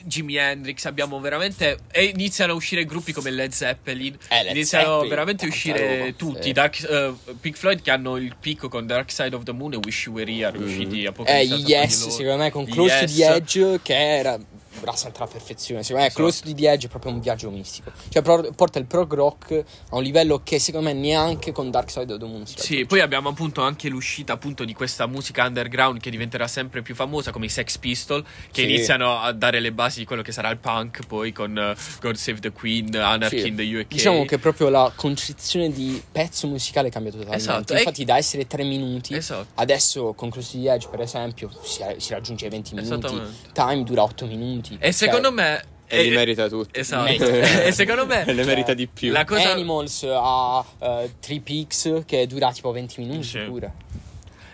Jimi Hendrix, abbiamo veramente e iniziano a uscire gruppi come Led Zeppelin, Eh, Led iniziano Zeppelin, veramente a uscire tutti, sì. Dark, eh, Pink Floyd che hanno il picco con Dark Side of the Moon e Wish You Were Here, usciti a poco Eh, Yes, secondo me, con Close to Yes. the Edge, che era brassa alla perfezione. Secondo me, Esatto. Close to the Edge è proprio un viaggio mistico. Cioè, pro- porta il prog rock a un livello che secondo me neanche con Dark Side of the Moon Sì, poi abbiamo appunto anche l'uscita appunto di questa musica underground che diventerà sempre più famosa come i Sex Pistol che Sì. iniziano a dare le basi di quello che sarà il punk poi con eh, God Save the Queen, Anarchy Sì. in the UK. Diciamo che proprio la concezione di pezzo musicale cambia totalmente. Esatto, e- Infatti, da essere tre minuti, Esatto. adesso con Close to the Edge, per esempio, si, si raggiunge ai 20 minuti. Time dura 8 minuti. E secondo Cioè, me E li merita tutti. Esatto. Merita. e secondo me Ne merita di più. la cosa Animals ha eh, Three Peaks che dura tipo 20 minuti Sì. pure.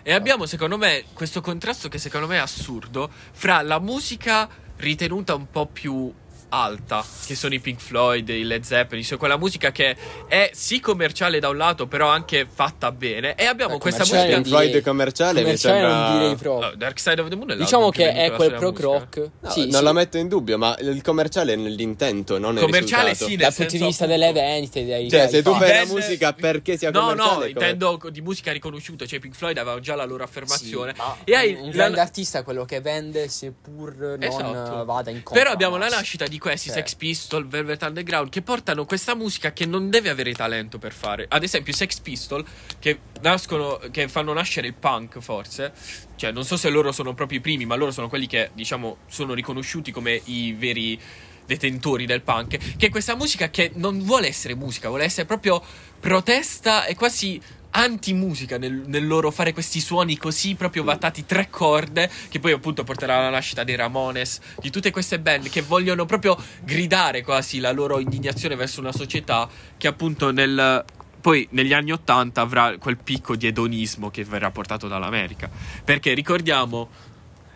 E abbiamo, secondo me, questo contrasto che secondo me è assurdo fra la musica ritenuta un po' più alta, che sono i Pink Floyd, i Led Zeppelin, cioè quella musica che è sì commerciale da un lato, però anche fatta bene. E abbiamo Eh, questa commerciale musica. Pink Floyd direi- commerciale mi commerciale sembra- non direi proprio. No, Dark Side of the Moon è Diciamo che è quel prog rock. No, sì, non sì. la metto in dubbio, ma il commerciale è nell'intento, non nel Commerciale risultato. sì, nel Dal punto di senso, vista delle vendite, Cioè, dei se tu fai la musica perché sia No, commerciale no, come- intendo di musica riconosciuta, cioè i Pink Floyd avevano già la loro affermazione. Sì, e hai un la- grande artista è quello che vende seppur non Esatto. vada incontro. Però abbiamo la nascita di questi Cioè. Sex Pistol, Velvet Underground che portano questa musica che non deve avere talento per fare. Ad esempio, i Sex Pistol che nascono, che fanno nascere il punk, forse. Cioè, non so se loro sono proprio i primi, ma loro sono quelli che, diciamo, sono riconosciuti come i veri detentori del punk. Che è questa musica che non vuole essere musica, vuole essere proprio protesta e quasi anti-musica nel, nel loro fare questi suoni così proprio vattati tre corde che poi appunto porterà alla nascita dei Ramones di tutte queste band che vogliono proprio gridare quasi la loro indignazione verso una società che appunto nel poi negli anni 80 avrà quel picco di edonismo che verrà portato dall'America. Perché ricordiamo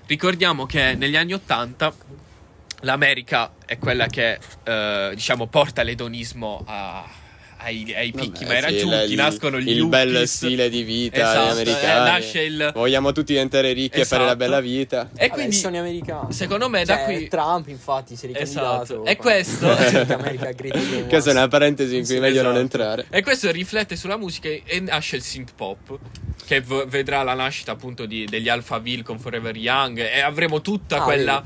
ricordiamo che negli anni 80 l'America è quella che eh, diciamo porta l'edonismo a- ai, ai picchi Vabbè, mai sì, raggiunti nascono gli il bel stile di vita Esatto, degli eh, nasce il Vogliamo tutti diventare ricchi e fare la Esatto. bella vita. e Vabbè, quindi sono americani. secondo me da Cioè, qui Trump infatti si è ricandidato. Esatto. E questo- Questa è una parentesi in cui Sì, è meglio non esatto. entrare. E questo riflette sulla musica e nasce il synth pop che v- vedrà la nascita appunto di- degli Alphaville con Forever Young e avremo tutta Ah, quella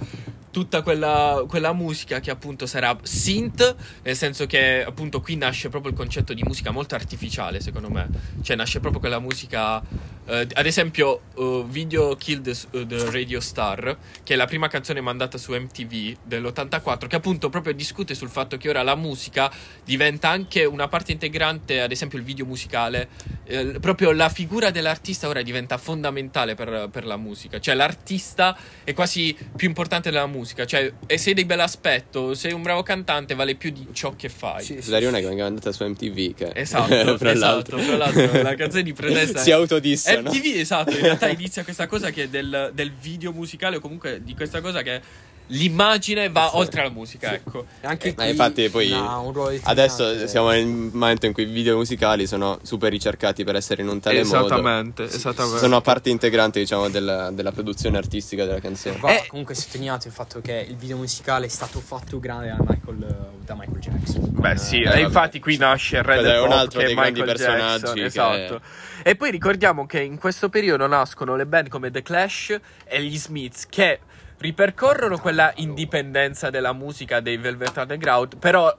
tutta quella, quella musica che appunto sarà synth, nel senso che appunto qui nasce proprio il concetto di musica molto artificiale, secondo me. Cioè nasce proprio quella musica, eh, ad esempio, eh, Video Kill the, the Radio Star, che è la prima canzone mandata su MTV dell'84, che appunto proprio discute sul fatto che ora la musica diventa anche una parte integrante, ad esempio il video musicale, eh, proprio la figura dell'artista ora diventa fondamentale per, per la musica, cioè l'artista è quasi più importante della musica, cioè e sei di bell'aspetto, sei un bravo cantante, vale più di ciò che fai. Sì, sì, Darione che venga andata su MTV che Esatto, fra esatto, l'altro fra l'altro. La canzone di protesta si autodissano. MTV esatto, in realtà inizia questa cosa che è del, del video musicale o comunque di questa cosa che l'immagine va oltre alla musica, ecco. E Anche Ma qui infatti poi ha un ruolo adesso siamo nel momento in cui i video musicali sono super ricercati per essere in un tale Esattamente, modo. esattamente. Sono parte integrante, diciamo, della, della produzione artistica della canzone. Va Eh. comunque sottolineato il fatto che il video musicale è stato fatto grande da Michael, eh, da Michael Jackson. Beh, sì, eh, e vabbè. infatti qui nasce il re Quello del è un altro dei grandi Michael personaggi Jackson, che- esatto. E poi ricordiamo che in questo periodo nascono le band come The Clash e gli Smiths che ripercorrono quella indipendenza della musica dei Velvet Underground, però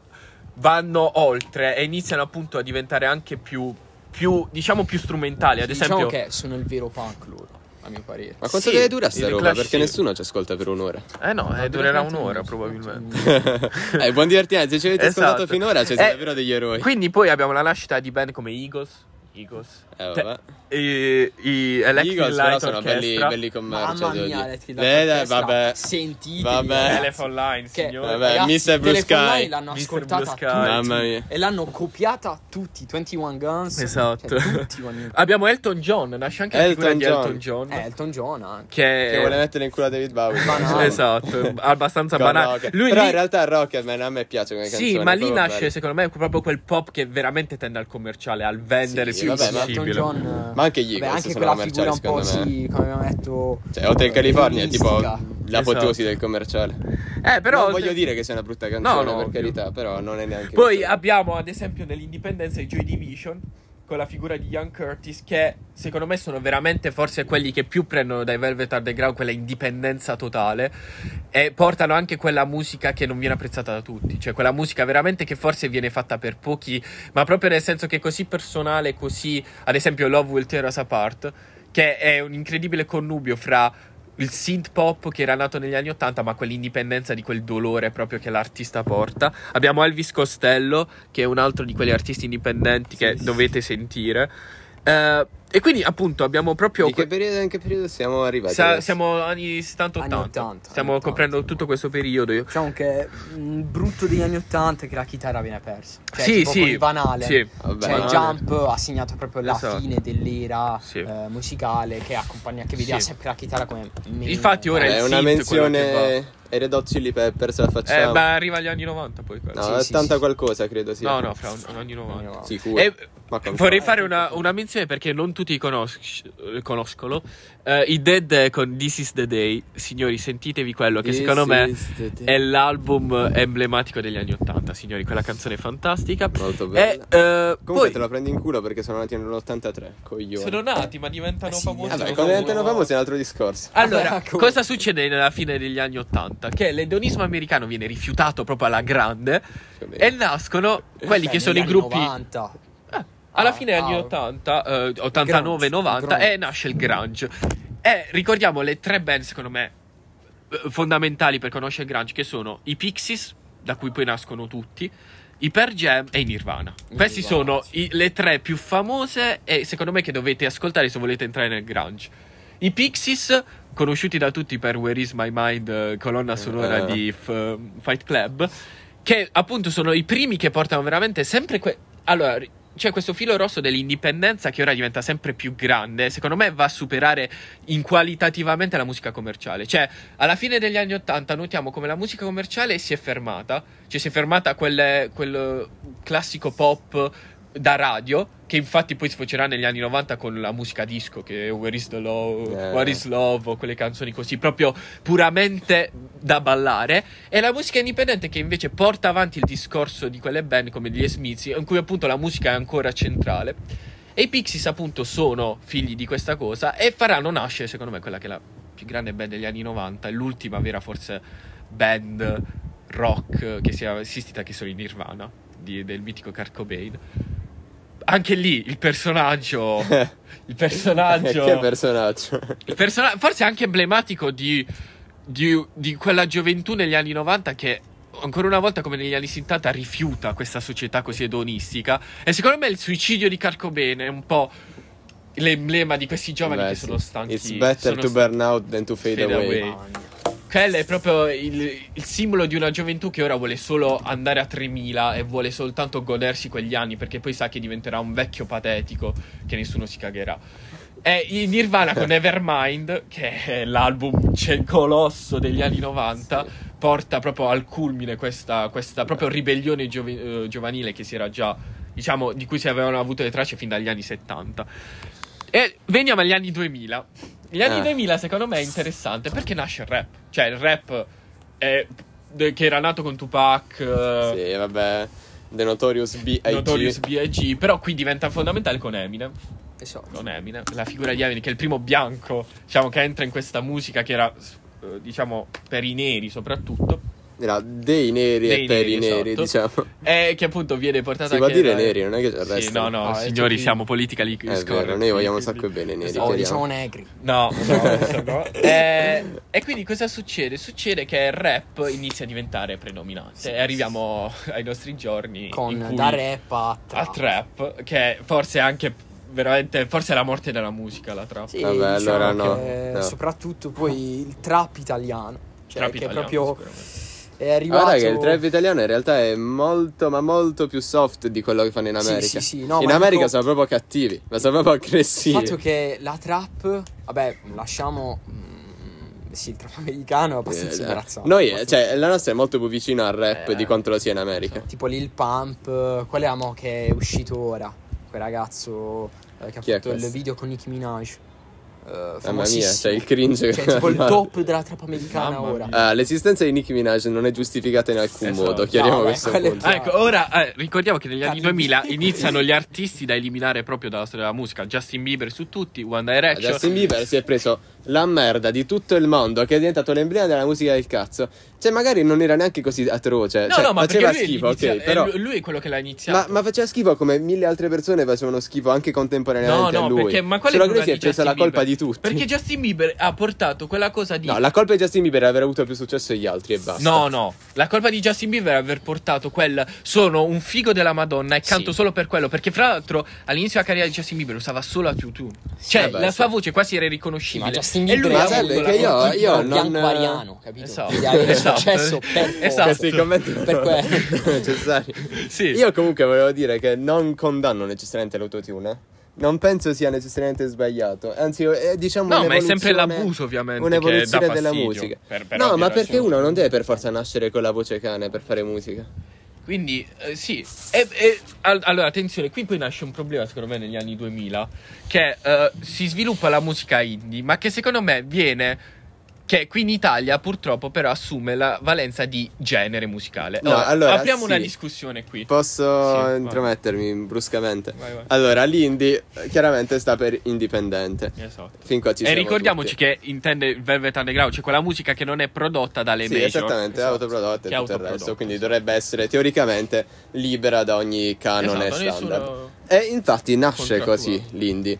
vanno oltre e iniziano appunto a diventare anche più, più diciamo più strumentali, ad diciamo esempio che sono il vero punk loro, a mio parere. Ma quanto Sì, deve durare sta roba? Clash Perché sì. nessuno ci ascolta per un'ora. Eh no, eh, durerà un'ora probabilmente. eh, buon divertimento. Se ci avete Esatto. ascoltato finora, siete Eh, davvero degli eroi. Quindi poi abbiamo la nascita di band come Eagles, Eagles, Eh, Te- vabbè. i, i Electric Eagles Light sono belli, belli commerciali. Mamma mia. Electric Eh, Light dai, Orchestra, vabbè. Sentite. Vabbè. Telephone Line, Che- signore. Vabbè, Ragazzi, Mr. Blue Sky. Line l'hanno Mr. ascoltata tutti Mamma mia. e l'hanno copiata tutti, 21 Guns. Esatto. Cioè, tutti Abbiamo Elton John, nasce anche Elton John. Elton John. Eh, Elton John anche. che, Che vuole mettere in culo a David Bowie. Banale. Esatto, abbastanza Con banale. Rocket. Lui Però lì- in realtà Rocketman a me piace come canzone. Sì, ma lì nasce bello. secondo me proprio quel pop che veramente tende al commerciale, al vendere Sì, più vabbè, ma Elton John. Ma anche gli Eagles anche sono quella figura commerciali, un po' secondo sì, come abbiamo detto. Cioè, Hotel California è tipo l'apoteosi Esatto. del commerciale. Eh, però non voglio dire che sia una brutta canzone, No, no, per ovvio. carità, però non è neanche Poi brutta. abbiamo ad esempio nell'indipendenza i Joy Division con la figura di Young Curtis che secondo me sono veramente forse quelli che più prendono dai Velvet Underground quella indipendenza totale e portano anche quella musica che non viene apprezzata da tutti, cioè quella musica veramente che forse viene fatta per pochi, ma proprio nel senso che è così personale, così ad esempio Love Will Tear Us Apart, che è un incredibile connubio fra il synth pop che era nato negli anni 80, ma quell'indipendenza di quel dolore proprio che l'artista porta. Abbiamo Elvis Costello, che è un altro di quegli artisti indipendenti che sì. dovete sentire. Eh, e quindi appunto abbiamo proprio... Di che periodo, in che periodo siamo arrivati? Sa- siamo anni 70-80. Anni 80, Stiamo anni coprendo 80. tutto questo periodo. Io- Diciamo che il brutto degli anni 80 è che la chitarra viene persa. Cioè, Sì, tipo sì, con il Vanale. sì. Vabbè, Cioè, no, Jump ha segnato proprio la Esatto. fine dell'era Sì. eh, musicale che accompagna, che vedeva Sì. sempre la chitarra come main. Infatti ora Eh, il è una menzione ai Red Hot Chili Peppers, la Eh, facciamo. beh, arriva agli anni 90 poi quello. no, sì, sì, 80 sì. qualcosa credo sia. No, no, fra un, un anni 90. No. Sicuro. E Ma con- vorrei fare una, una menzione perché non tutti conos- conoscono. Eh, I Dead con This is the Day. Signori, sentitevi quello che This secondo me è l'album emblematico degli anni 80. Signori, quella canzone è fantastica. Molto E bella. eh, Comunque poi te la prendi in culo perché sono nati nell'83, coglioni. sono nati, ma diventano Eh sì, famosi. Vabbè, quando diventano famosi è un altro discorso. Allora, cosa succede nella fine degli anni 80? Che l'edonismo americano viene rifiutato proprio alla grande e nascono quelli Beh, che sono i gruppi. anni 90. Eh, alla Ah, fine degli anni ah. 80, eh, grunge, 89-90 grunge. e nasce il grunge. E ricordiamo le tre band, secondo me, eh, fondamentali per conoscere il grunge, che sono i Pixies, da cui poi nascono tutti, i Pearl Jam e i Nirvana. I Queste Nirvana, sono sì. i- le tre più famose e secondo me che dovete ascoltare se volete entrare nel grunge. I Pixies, conosciuti da tutti per Where Is My Mind, eh, colonna sonora Eh. di F- Fight Club, che appunto sono i primi che portano veramente sempre... que- allora, c'è questo filo rosso dell'indipendenza che ora diventa sempre più grande. Secondo me va a superare in qualitativamente la musica commerciale. Cioè, alla fine degli anni Ottanta notiamo come la musica commerciale si è fermata. Cioè, si è fermata quel, quel classico pop da radio. Che infatti poi sfocerà negli anni 90 con la musica disco, che è Where is the Love, Eh. What is Love, o quelle canzoni così, proprio puramente da ballare. E la musica indipendente che invece porta avanti il discorso di quelle band come gli Smiths, in cui appunto la musica è ancora centrale. E i Pixies appunto sono figli di questa cosa e faranno nascere secondo me quella che è la più grande band degli anni 90 e l'ultima vera forse band rock che sia esistita che sono i Nirvana di- del mitico Kurt Cobain. Anche lì il personaggio il personaggio che personaggio. il persona- forse anche emblematico di, di, di quella gioventù negli anni 90 che ancora una volta come negli anni 70 rifiuta questa società così edonistica e secondo me il suicidio di Cobain è un po' l'emblema di questi giovani Beh, che sono stanchi It's better to stanchi. burn out than to fade, Fade away. away. Quello è proprio il, il simbolo di una gioventù che ora vuole solo andare a 3000 e vuole soltanto godersi quegli anni perché poi sa che diventerà un vecchio patetico che nessuno si cagherà. E i Nirvana con Nevermind, che è l'album c'è colosso degli anni 90, porta proprio al culmine questa, questa proprio ribellione giove- eh, giovanile che si era già, diciamo, di cui si avevano avuto le tracce fin dagli anni 70. E veniamo agli anni 2000. Gli anni Eh. 2000 secondo me è interessante perché nasce il rap. Cioè il rap è- de- che era nato con Tupac, eh, Sì, vabbè. The Notorious B.I.G. Notorious B.I.G., però qui diventa fondamentale con Eminem. Esatto. Con Eminem, la figura di Eminem che è il primo bianco, diciamo, che entra in questa musica che era, eh, diciamo, per i neri soprattutto. Era dei neri Dei e per i neri, esatto. diciamo. E che appunto viene portata Si può anche dire da- neri, non è che c'è il Sì, resto. no, no, Ah, è signori, tutti- siamo politically È vero, noi vogliamo un sacco bene ai neri. Oh, diciamo negri. No, no, no. Eh, e quindi cosa succede? Succede che il rap inizia a diventare predominante e arriviamo ai nostri giorni Con in cui da rap a a trap. trap, che forse è anche veramente forse è la morte della musica la trap. Sì, Vabbè, diciamo allora no, no. Soprattutto poi il trap italiano. Cioè, Trap che italiano, proprio sicuramente. È arrivato. Guarda che il trap italiano in realtà è molto, ma molto più soft di quello che fanno in Sì, America. sì, sì, no, in America dico- sono proprio cattivi, ma sono proprio Il aggressivi. fatto che la trap, vabbè, lasciamo. mm, sì, il trap americano è abbastanza Eh, imbarazzante. Noi, abbastanza- cioè, la nostra è molto più vicina al rap Eh, di quanto lo sia in America. Tipo Lil Pump, qual è mo che è uscito ora? Quel ragazzo eh, che ha Chi fatto il video con Nicki Minaj. Eh, Mamma mia, famosissimo. cioè il cringe. Cioè, tipo il top della trap americana Mamma ora. Ah, l'esistenza di Nicki Minaj non è giustificata in alcun Esatto. modo, chiariamo No, questo è punto. Ah, ecco, ora eh, ricordiamo che negli anni Cardi B. 2000 iniziano gli artisti da eliminare proprio dalla storia della musica. Justin Bieber su tutti, One Direction. Justin Bieber si è preso la merda di tutto il mondo che è diventato l'emblema della musica del cazzo. Cioè, magari non era neanche così atroce. No, cioè, no, ma faceva perché lui, schifo, inizia- ok, però. è lui è quello che l'ha iniziato. Ma, ma faceva schifo come mille altre persone facevano schifo anche contemporaneamente no, no, a lui. perché ma qual è Solo che si è presa la colpa Bieber? di tutti. Perché Justin Bieber ha portato quella cosa di No, la colpa di Justin Bieber è aver avuto più successo degli altri e basta. No, no, la colpa di Justin Bieber è aver portato quel sono un figo della Madonna e canto Sì. solo per quello, perché fra l'altro all'inizio della carriera di Justin Bieber usava solo autotune. Cioè, vabbè, la sì. sua voce quasi era Sì, irriconoscibile. ma Justin e lui Bieber ha Ma sai, avuto perché la io- io non- bianco ariano, capito? Esatto. Avere Esatto. successo per. Esatto. Questi commenti Per sono quello. necessari. Sì. Io comunque volevo dire che non condanno necessariamente l'autotune. eh. Non penso sia necessariamente sbagliato. Anzi, è diciamo No, ma è sempre l'abuso, ovviamente, Un'evoluzione che dà della musica. Per- per no, ma perché ragioni. uno non deve per forza nascere con la voce cane per fare musica? Quindi, eh, sì. E, e- al- allora, attenzione, qui poi nasce un problema, secondo me, negli anni 2000, che eh, si sviluppa la musica indie, ma che secondo me viene... Che qui in Italia purtroppo però assume la valenza di genere musicale. No, Ora, allora, apriamo sì. una discussione qui. Posso Sì, vai. intromettermi bruscamente? Vai, vai. Allora, l'indie eh, chiaramente sta per indipendente. Esatto. Fin qua ci e ricordiamoci tutti. che intende il Velvet Underground, cioè quella musica che non è prodotta dalle Sì, major. esattamente, è Esatto. autoprodotta e tutto il resto, quindi dovrebbe essere teoricamente libera da ogni canone Esatto, standard. nessuno- E infatti nasce così l'indie.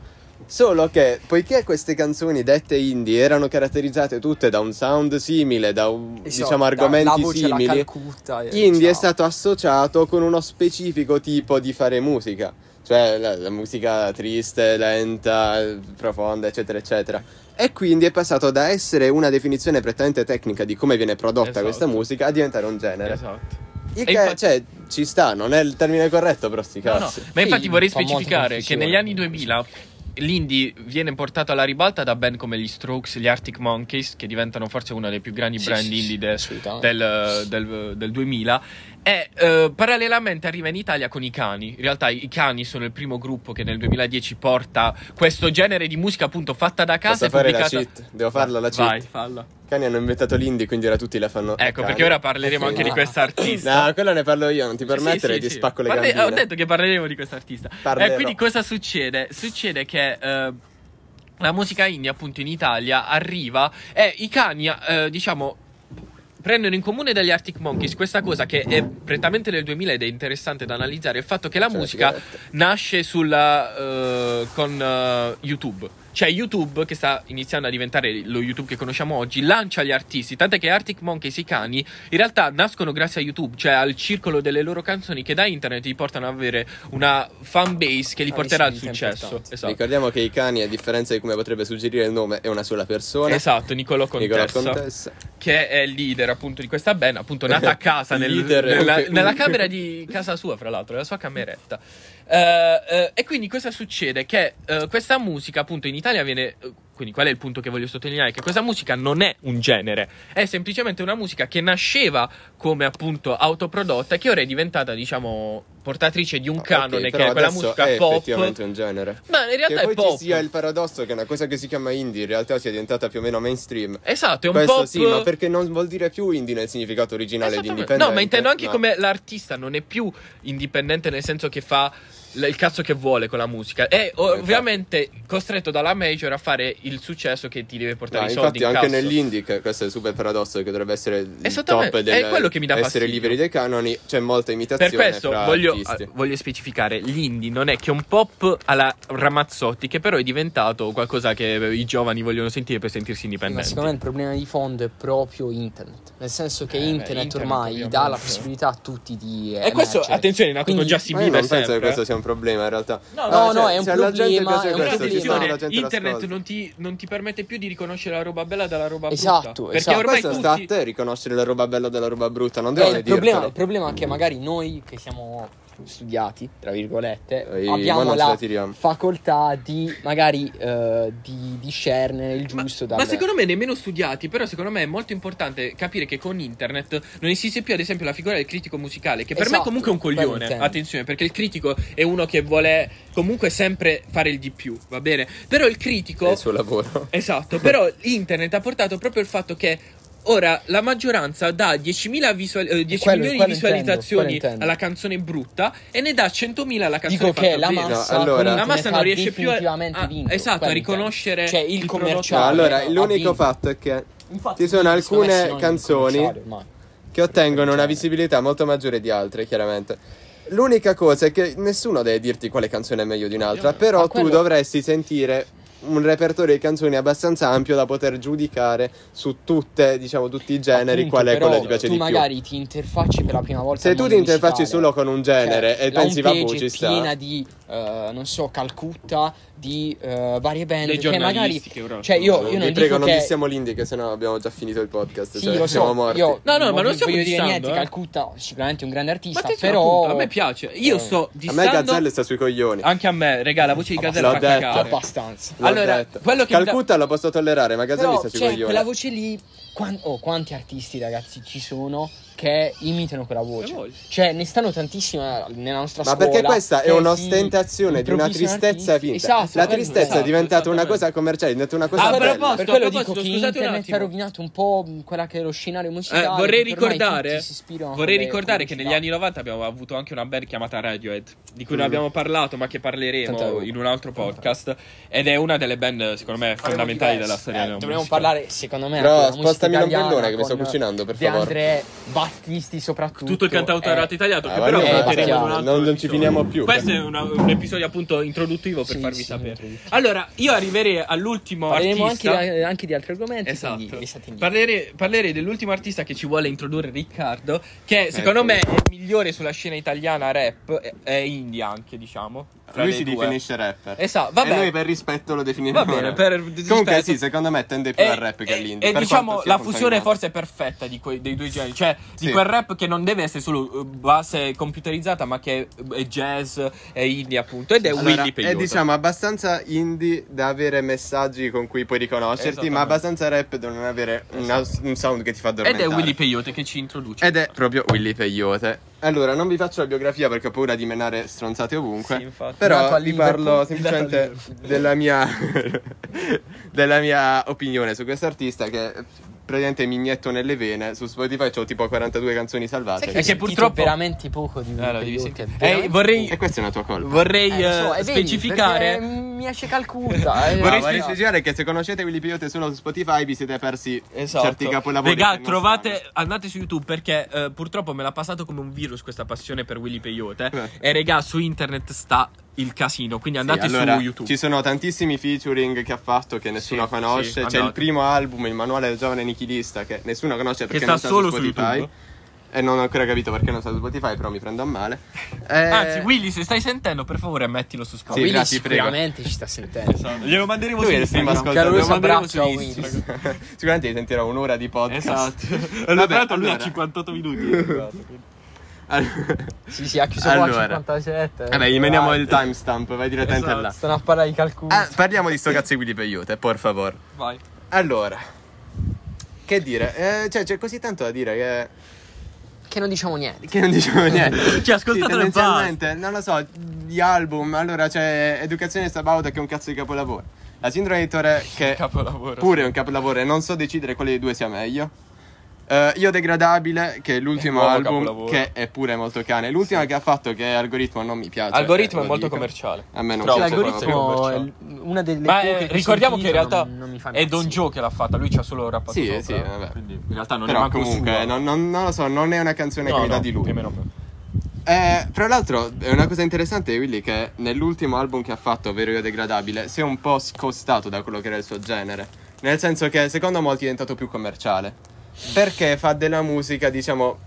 Solo che, poiché queste canzoni dette indie erano caratterizzate tutte da un sound simile, da un- Esatto, diciamo la argomenti voce alla simili, Calcutta, eh, indie è ciao. stato associato con uno specifico tipo di fare musica. Cioè la, la musica triste, lenta, profonda, eccetera, eccetera. E quindi è passato da essere una definizione prettamente tecnica di come viene prodotta Esatto. questa musica a diventare un genere. Esatto. Il che, infatti- cioè, ci sta, non è il termine corretto, però sti No, no. Ma infatti vorrei specificare che negli anni 2000 l'indie viene portato alla ribalta da band come gli Strokes, gli Arctic Monkeys, che diventano forse uno dei più grandi Sì, brand sì, indie sì, de- assolutamente. del, del- del 2000. E eh, parallelamente arriva in Italia con i cani. In realtà i cani sono il primo gruppo che nel 2010 porta questo genere di musica appunto fatta da casa Posso e fare la pubblicata... cheat? Devo farla la cheat? Vai, falla. I cani hanno inventato l'indie, quindi ora tutti la fanno. Ecco, perché ora parleremo anche di questa artista. No, quello ne parlo io, non ti permettere, Sì, sì, ti sì. spacco le Parle- gambine. Ho detto che parleremo di questo artista. Parlerò. E quindi cosa succede? Succede che eh, la musica indie, appunto, in Italia arriva e i cani, eh, diciamo. Prendono in comune dagli Arctic Monkeys questa cosa che è prettamente del 2000 ed è interessante da analizzare: il fatto che la Cioè, musica sigarette. nasce sulla, eh, con eh, YouTube. Cioè, YouTube, che sta iniziando a diventare lo YouTube che conosciamo oggi, lancia gli artisti. Tant'è che Arctic Monkeys, i cani, in realtà nascono grazie a YouTube, cioè al circolo delle loro canzoni che da internet li portano ad avere una fan base che li Ah, porterà al successo. Esatto. Ricordiamo che i cani, a differenza di come potrebbe suggerire il nome, è una sola persona. Esatto, Niccolò Nicola Contessa, Contessa. che è il leader appunto di questa band, appunto nata a casa, nel- nella, nella camera di casa sua, fra l'altro, nella sua cameretta. Eh, eh, e quindi cosa succede? Che eh, questa musica, appunto, in Italia viene. Quindi, qual è il punto che voglio sottolineare? Che questa musica non è un genere, è semplicemente una musica che nasceva come appunto autoprodotta e che ora è diventata, diciamo, portatrice di un canone che però è quella musica è pop. effettivamente un genere. Ma in Che realtà poi è pop. ci sia il paradosso che una cosa che si chiama indie in realtà sia diventata più o meno mainstream. Esatto, è un Questo pop. sì, ma perché non vuol dire più indie nel significato originale di indipendente. No, ma intendo anche ma- come l'artista non è più indipendente nel senso che fa il cazzo che vuole con la musica. È o- infatti. ovviamente costretto dalla major a fare il successo che ti deve portare No, i soldi infatti in anche cazzo. nell'indie, che questo è il super paradosso che dovrebbe essere il top del è quello che mi dà essere fastidio. liberi dei canoni, c'è molta Per imitazione questo fra voglio, eh, voglio specificare, l'indie non è che un pop alla Ramazzotti, che però è diventato qualcosa che i giovani vogliono sentire per sentirsi Ma indipendenti. secondo me il problema di fondo è proprio internet. Nel senso che Eh, beh, internet, internet ormai dà la possibilità a tutti di. e questo, emergere. attenzione, è Justin Ma io Bieber non penso che questo sia un problema in realtà. No, No, cioè, no, è un problema, è un questo, sta, internet non ti, non ti permette più di riconoscere la roba bella dalla roba Esatto, brutta. Perché esatto. ormai Questo tutti... sta a te riconoscere la roba bella dalla roba brutta, non Eh, devono il, problema, il problema è che magari noi che siamo studiati, tra virgolette, Eh, abbiamo ma la facoltà di magari eh, di discernere il Ma, giusto ma dalle- secondo me nemmeno studiati, però secondo me è molto importante capire che con internet non esiste più ad esempio la figura del critico musicale, che per me Esatto, comunque è un quello coglione. Attenzione, perché il critico è uno che vuole comunque sempre fare il di più, va bene? Però il critico... È il suo lavoro. Esatto, però internet ha portato proprio il fatto che ora la maggioranza dà 10.000 visual- eh, 10 Quello- milioni di visualizzazioni intendo. alla canzone brutta e ne dà 100.000 alla canzone Dico che la massa, No, allora- La massa non riesce più a- a- vinto, esatto, a riconoscere cioè il, il prodotto. No, commerciale. allora, l'unico fatto è che Infatti, ci sono alcune canzoni commerciale che ottengono una Commerciale. visibilità molto maggiore di altre, chiaramente. L'unica cosa è che nessuno deve dirti quale canzone è meglio di un'altra, però tu quello- dovresti sentire un repertorio di canzoni abbastanza ampio da poter giudicare su tutte, diciamo, tutti i generi Appunto, quale però quella ti piace tu di più. magari ti interfacci per la prima volta Se tu ti interfacci musicale. solo con un genere Cioè, e pensi, vabbè, ci è sta. piena di eh, non so Calcutta di eh, varie band Dei che magari cioè io, io non Vi prego, dico non che dissiamo l'indie, che sennò abbiamo già finito il podcast. sì, cioè, lo siamo so, morti. io No, no, ma non stiamo voglio dire dissando, niente, eh. Calcutta sicuramente un grande artista, però appunto, a me piace. Io eh, sto A dissando me Gazzelle sta sui coglioni. anche a me, regà, la voce di Gazzelle L'ho fa cagare. abbastanza. L'ho allora, detto. quello che Calcutta lo posso tollerare, ma Gazzelle Però sta sui cioè, coglioni. quella voce lì quan- oh, quanti artisti ragazzi ci sono che imitano quella voce? Cioè, ne stanno tantissime nella nostra Ma scuola. perché questa è un'ostentazione di una tristezza artisti. finta. Esatto, la tristezza esatto, è diventata una cosa commerciale, è diventata una cosa a bella. proposito, Per quello dico che internet ha rovinato un po' quella che è lo scenario musicale. Eh, vorrei ricordare, vorrei ricordare che negli anni 90 abbiamo avuto anche una band chiamata Radiohead, di cui Mm. non abbiamo parlato, ma che Tanta parleremo roba. in un altro podcast. Ed è una delle band, secondo me, fondamentali della storia Eh, dovremmo musica. parlare, secondo me, Però spostami l'ombrellone che mi sto cucinando, per favore. Andre Battisti soprattutto. Tutto il cantautorato Eh, italiano, Ah, che ma però in un altro non- non ci finiamo più. Questo è una- un episodio appunto introduttivo per Sì, farvi sì, sapere. Allora, io arriverei all'ultimo Parleremo artista. anche, di- anche di altri argomenti. Esatto. quindi. Parlerei, parlerei dell'ultimo artista che ci vuole introdurre Riccardo, che secondo Ecco. me è il migliore sulla scena italiana rap, è, è indie anche, diciamo. Lui si due. definisce rapper. Esatto, vabbè. E noi per rispetto lo definiremo Va bene, per Comunque sì, secondo me tende più E, al rap che e- all'indie. e diciamo la fusione forse è perfetta di quei- dei due generi, cioè di Sì. quel rap che non deve essere solo uh, base computerizzata, ma che è jazz, è indie appunto, ed è Allora, Willy è Peyote. diciamo abbastanza indie da avere messaggi con cui puoi riconoscerti, ma abbastanza rap da non avere una- un sound che ti fa Ed addormentare. è Willy Peyote che ci introduce. Ed è proprio Willy Peyote. Allora, non vi faccio la biografia perché ho paura di menare stronzate ovunque. Sì, Però vi parlo semplicemente della mia della mia opinione su questo artista che praticamente mi inietto nelle vene. Su Spotify ho tipo 42 canzoni salvate. Sai E che, che purtroppo- veramente poco di Eh, devi Peyote, sentire. veramente Eh, vorrei, E questa è una tua colpa. vorrei Eh, so, eh, e vedi, specificare. perché Mi esce Calcutta. eh, No, Vorrei vorrei no. specificare che se conoscete Willy Peyote solo su Spotify vi siete persi Esatto. certi capolavori. Regà, trovate, stanno. andate su YouTube perché eh, purtroppo me l'ha passato come un virus questa passione per Willy Peyote. Eh. E regà, su internet sta il casino, quindi Sì, andate allora, su YouTube. Ci sono tantissimi featuring che ha fatto che nessuno Sì, conosce. sì, C'è il primo album, il manuale del giovane nichilista, che nessuno conosce perché sta non sta solo su su Spotify. YouTube. E non ho ancora capito perché non sta su Spotify, però mi prendo a male. Eh, Anzi, Willy, se stai sentendo, per favore, mettilo su Ma Sì, Spotify. Willy grazie, prego. sicuramente ci sta sentendo. Esatto. Glielo manderemo Lui su è il primo Instagram. ascoltatore. Glielo manderemo su. Instagram. Sicuramente sentirò un'ora di podcast. Esatto. Vabbè, Allora, tra l'altro lui ha allora. 58 minuti. Allora- Sì, sì, ha chiuso Allora. 57. Vabbè, gli meniamo Vai. il timestamp, vai direttamente Esatto. là. Stanno a parlare di Calcutta. Ah, parliamo di sto cazzo di Peyote, por favor. Vai. Allora, che dire? Eh, cioè, c'è così tanto da dire che, Che non diciamo niente. che non diciamo niente. Ci ascoltate sì, tendenzialmente, non lo so, gli album. Allora c'è Educazione Sabauta che è un cazzo di capolavoro. La Sindrome di Tore che Capolavoro. pure è un capolavoro e non so decidere quale dei due sia meglio. Eh, Io Degradabile, che è l'ultimo Nuovo album, capolavoro. che è pure molto cane. L'ultima che ha fatto, che è Algoritmo, non mi piace. Algoritmo eh, è lo molto dico. commerciale. A me non Troppo piace. L'algoritmo è l- una delle Ma poche eh, che ricordiamo ho che in sentito realtà non, non mi fa è Don impazzire. Joe che l'ha fatta, lui ci ha solo rappato Sì, sopra. sì, vabbè. Quindi in realtà non è Però manco comunque, sua. non, non- non lo so, non è una canzone No, che mi dà di lui. nemmeno me. Eh, fra l'altro, è una cosa interessante Willy che nell'ultimo album che ha fatto, ovvero Io Degradabile, si è un po' scostato da quello che era il suo genere. Nel senso che secondo molti è diventato più commerciale. Perché fa della musica, diciamo,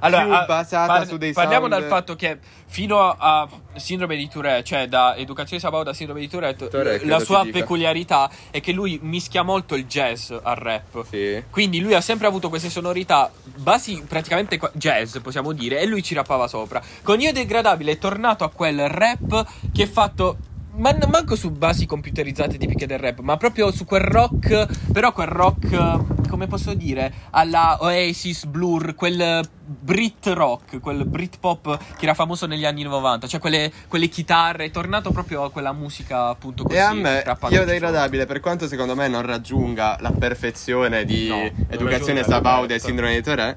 Allora, più ah, basata su dei Parliamo sound- dal fatto che fino a Sindrome di Tourette, cioè da Educazione Sabauta a Sindrome di Tourette, Tourette, la sua dica. peculiarità è che lui mischia molto il jazz al rap. sì. Quindi lui ha sempre avuto queste sonorità basi praticamente jazz, possiamo dire, e lui ci rappava sopra. Con Io Degradabile è tornato a quel rap che è fatto man- manco su basi computerizzate tipiche del rap, ma proprio su quel rock, però quel rock, eh, come posso dire, alla Oasis, Blur, quel Brit rock, quel Brit pop che era famoso negli anni 90, cioè quelle, quelle chitarre, è tornato proprio a quella musica appunto così. E a me, io irradabile, per quanto secondo me non raggiunga la perfezione di No, Educazione Sabaude e. Sindrome di Torre,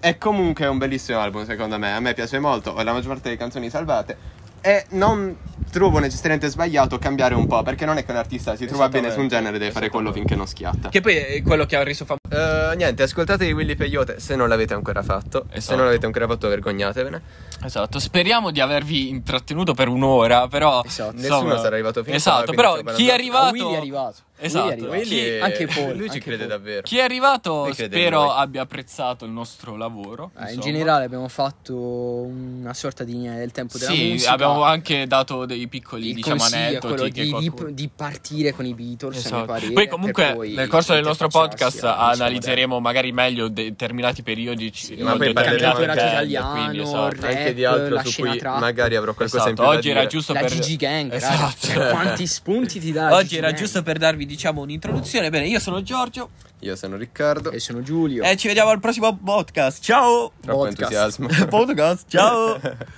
è comunque un bellissimo album secondo me. A me piace molto, ho la maggior parte delle canzoni salvate. E non trovo necessariamente sbagliato cambiare un po', perché non è che un artista si trova bene su un genere, deve fare quello finché non schiatta. Che poi è quello che ha reso famoso. Eh, niente, ascoltate Willy Peyote se non l'avete ancora fatto. Se Esatto. non l'avete ancora fatto, vergognatevene. Esatto, speriamo di avervi intrattenuto per un'ora, però... Esatto. Nessuno sarà arrivato fino a Esatto, però chi è parlando- Ah, arrivato... Willy è arrivato. Esatto. È Anche Paul, Lui ci anche crede Paul. davvero. Chi è arrivato in spero abbia apprezzato il nostro lavoro. Eh, in generale abbiamo fatto una sorta di linea del tempo della Sì, musica. abbiamo anche dato dei piccoli il diciamo aneddoti di, di- qualcuno- di partire con i Beatles, Esatto. parere, Poi comunque poi nel corso del nostro podcast analizzeremo magari meglio determinati periodi Sì, non ma poi parleremo anche- italiano, quindi, esatto. rap, Anche di altro la su cui trap. magari avrò qualcosa in Esatto, più da oggi era giusto La per GG Gang. Esatto. Cioè, quanti spunti ti dà la Oggi GG era giusto per darvi diciamo un'introduzione. Bene, io sono Giorgio Io sono Riccardo. E sono Giulio. e ci vediamo al prossimo podcast. Ciao! Troppo podcast. entusiasmo. podcast, ciao!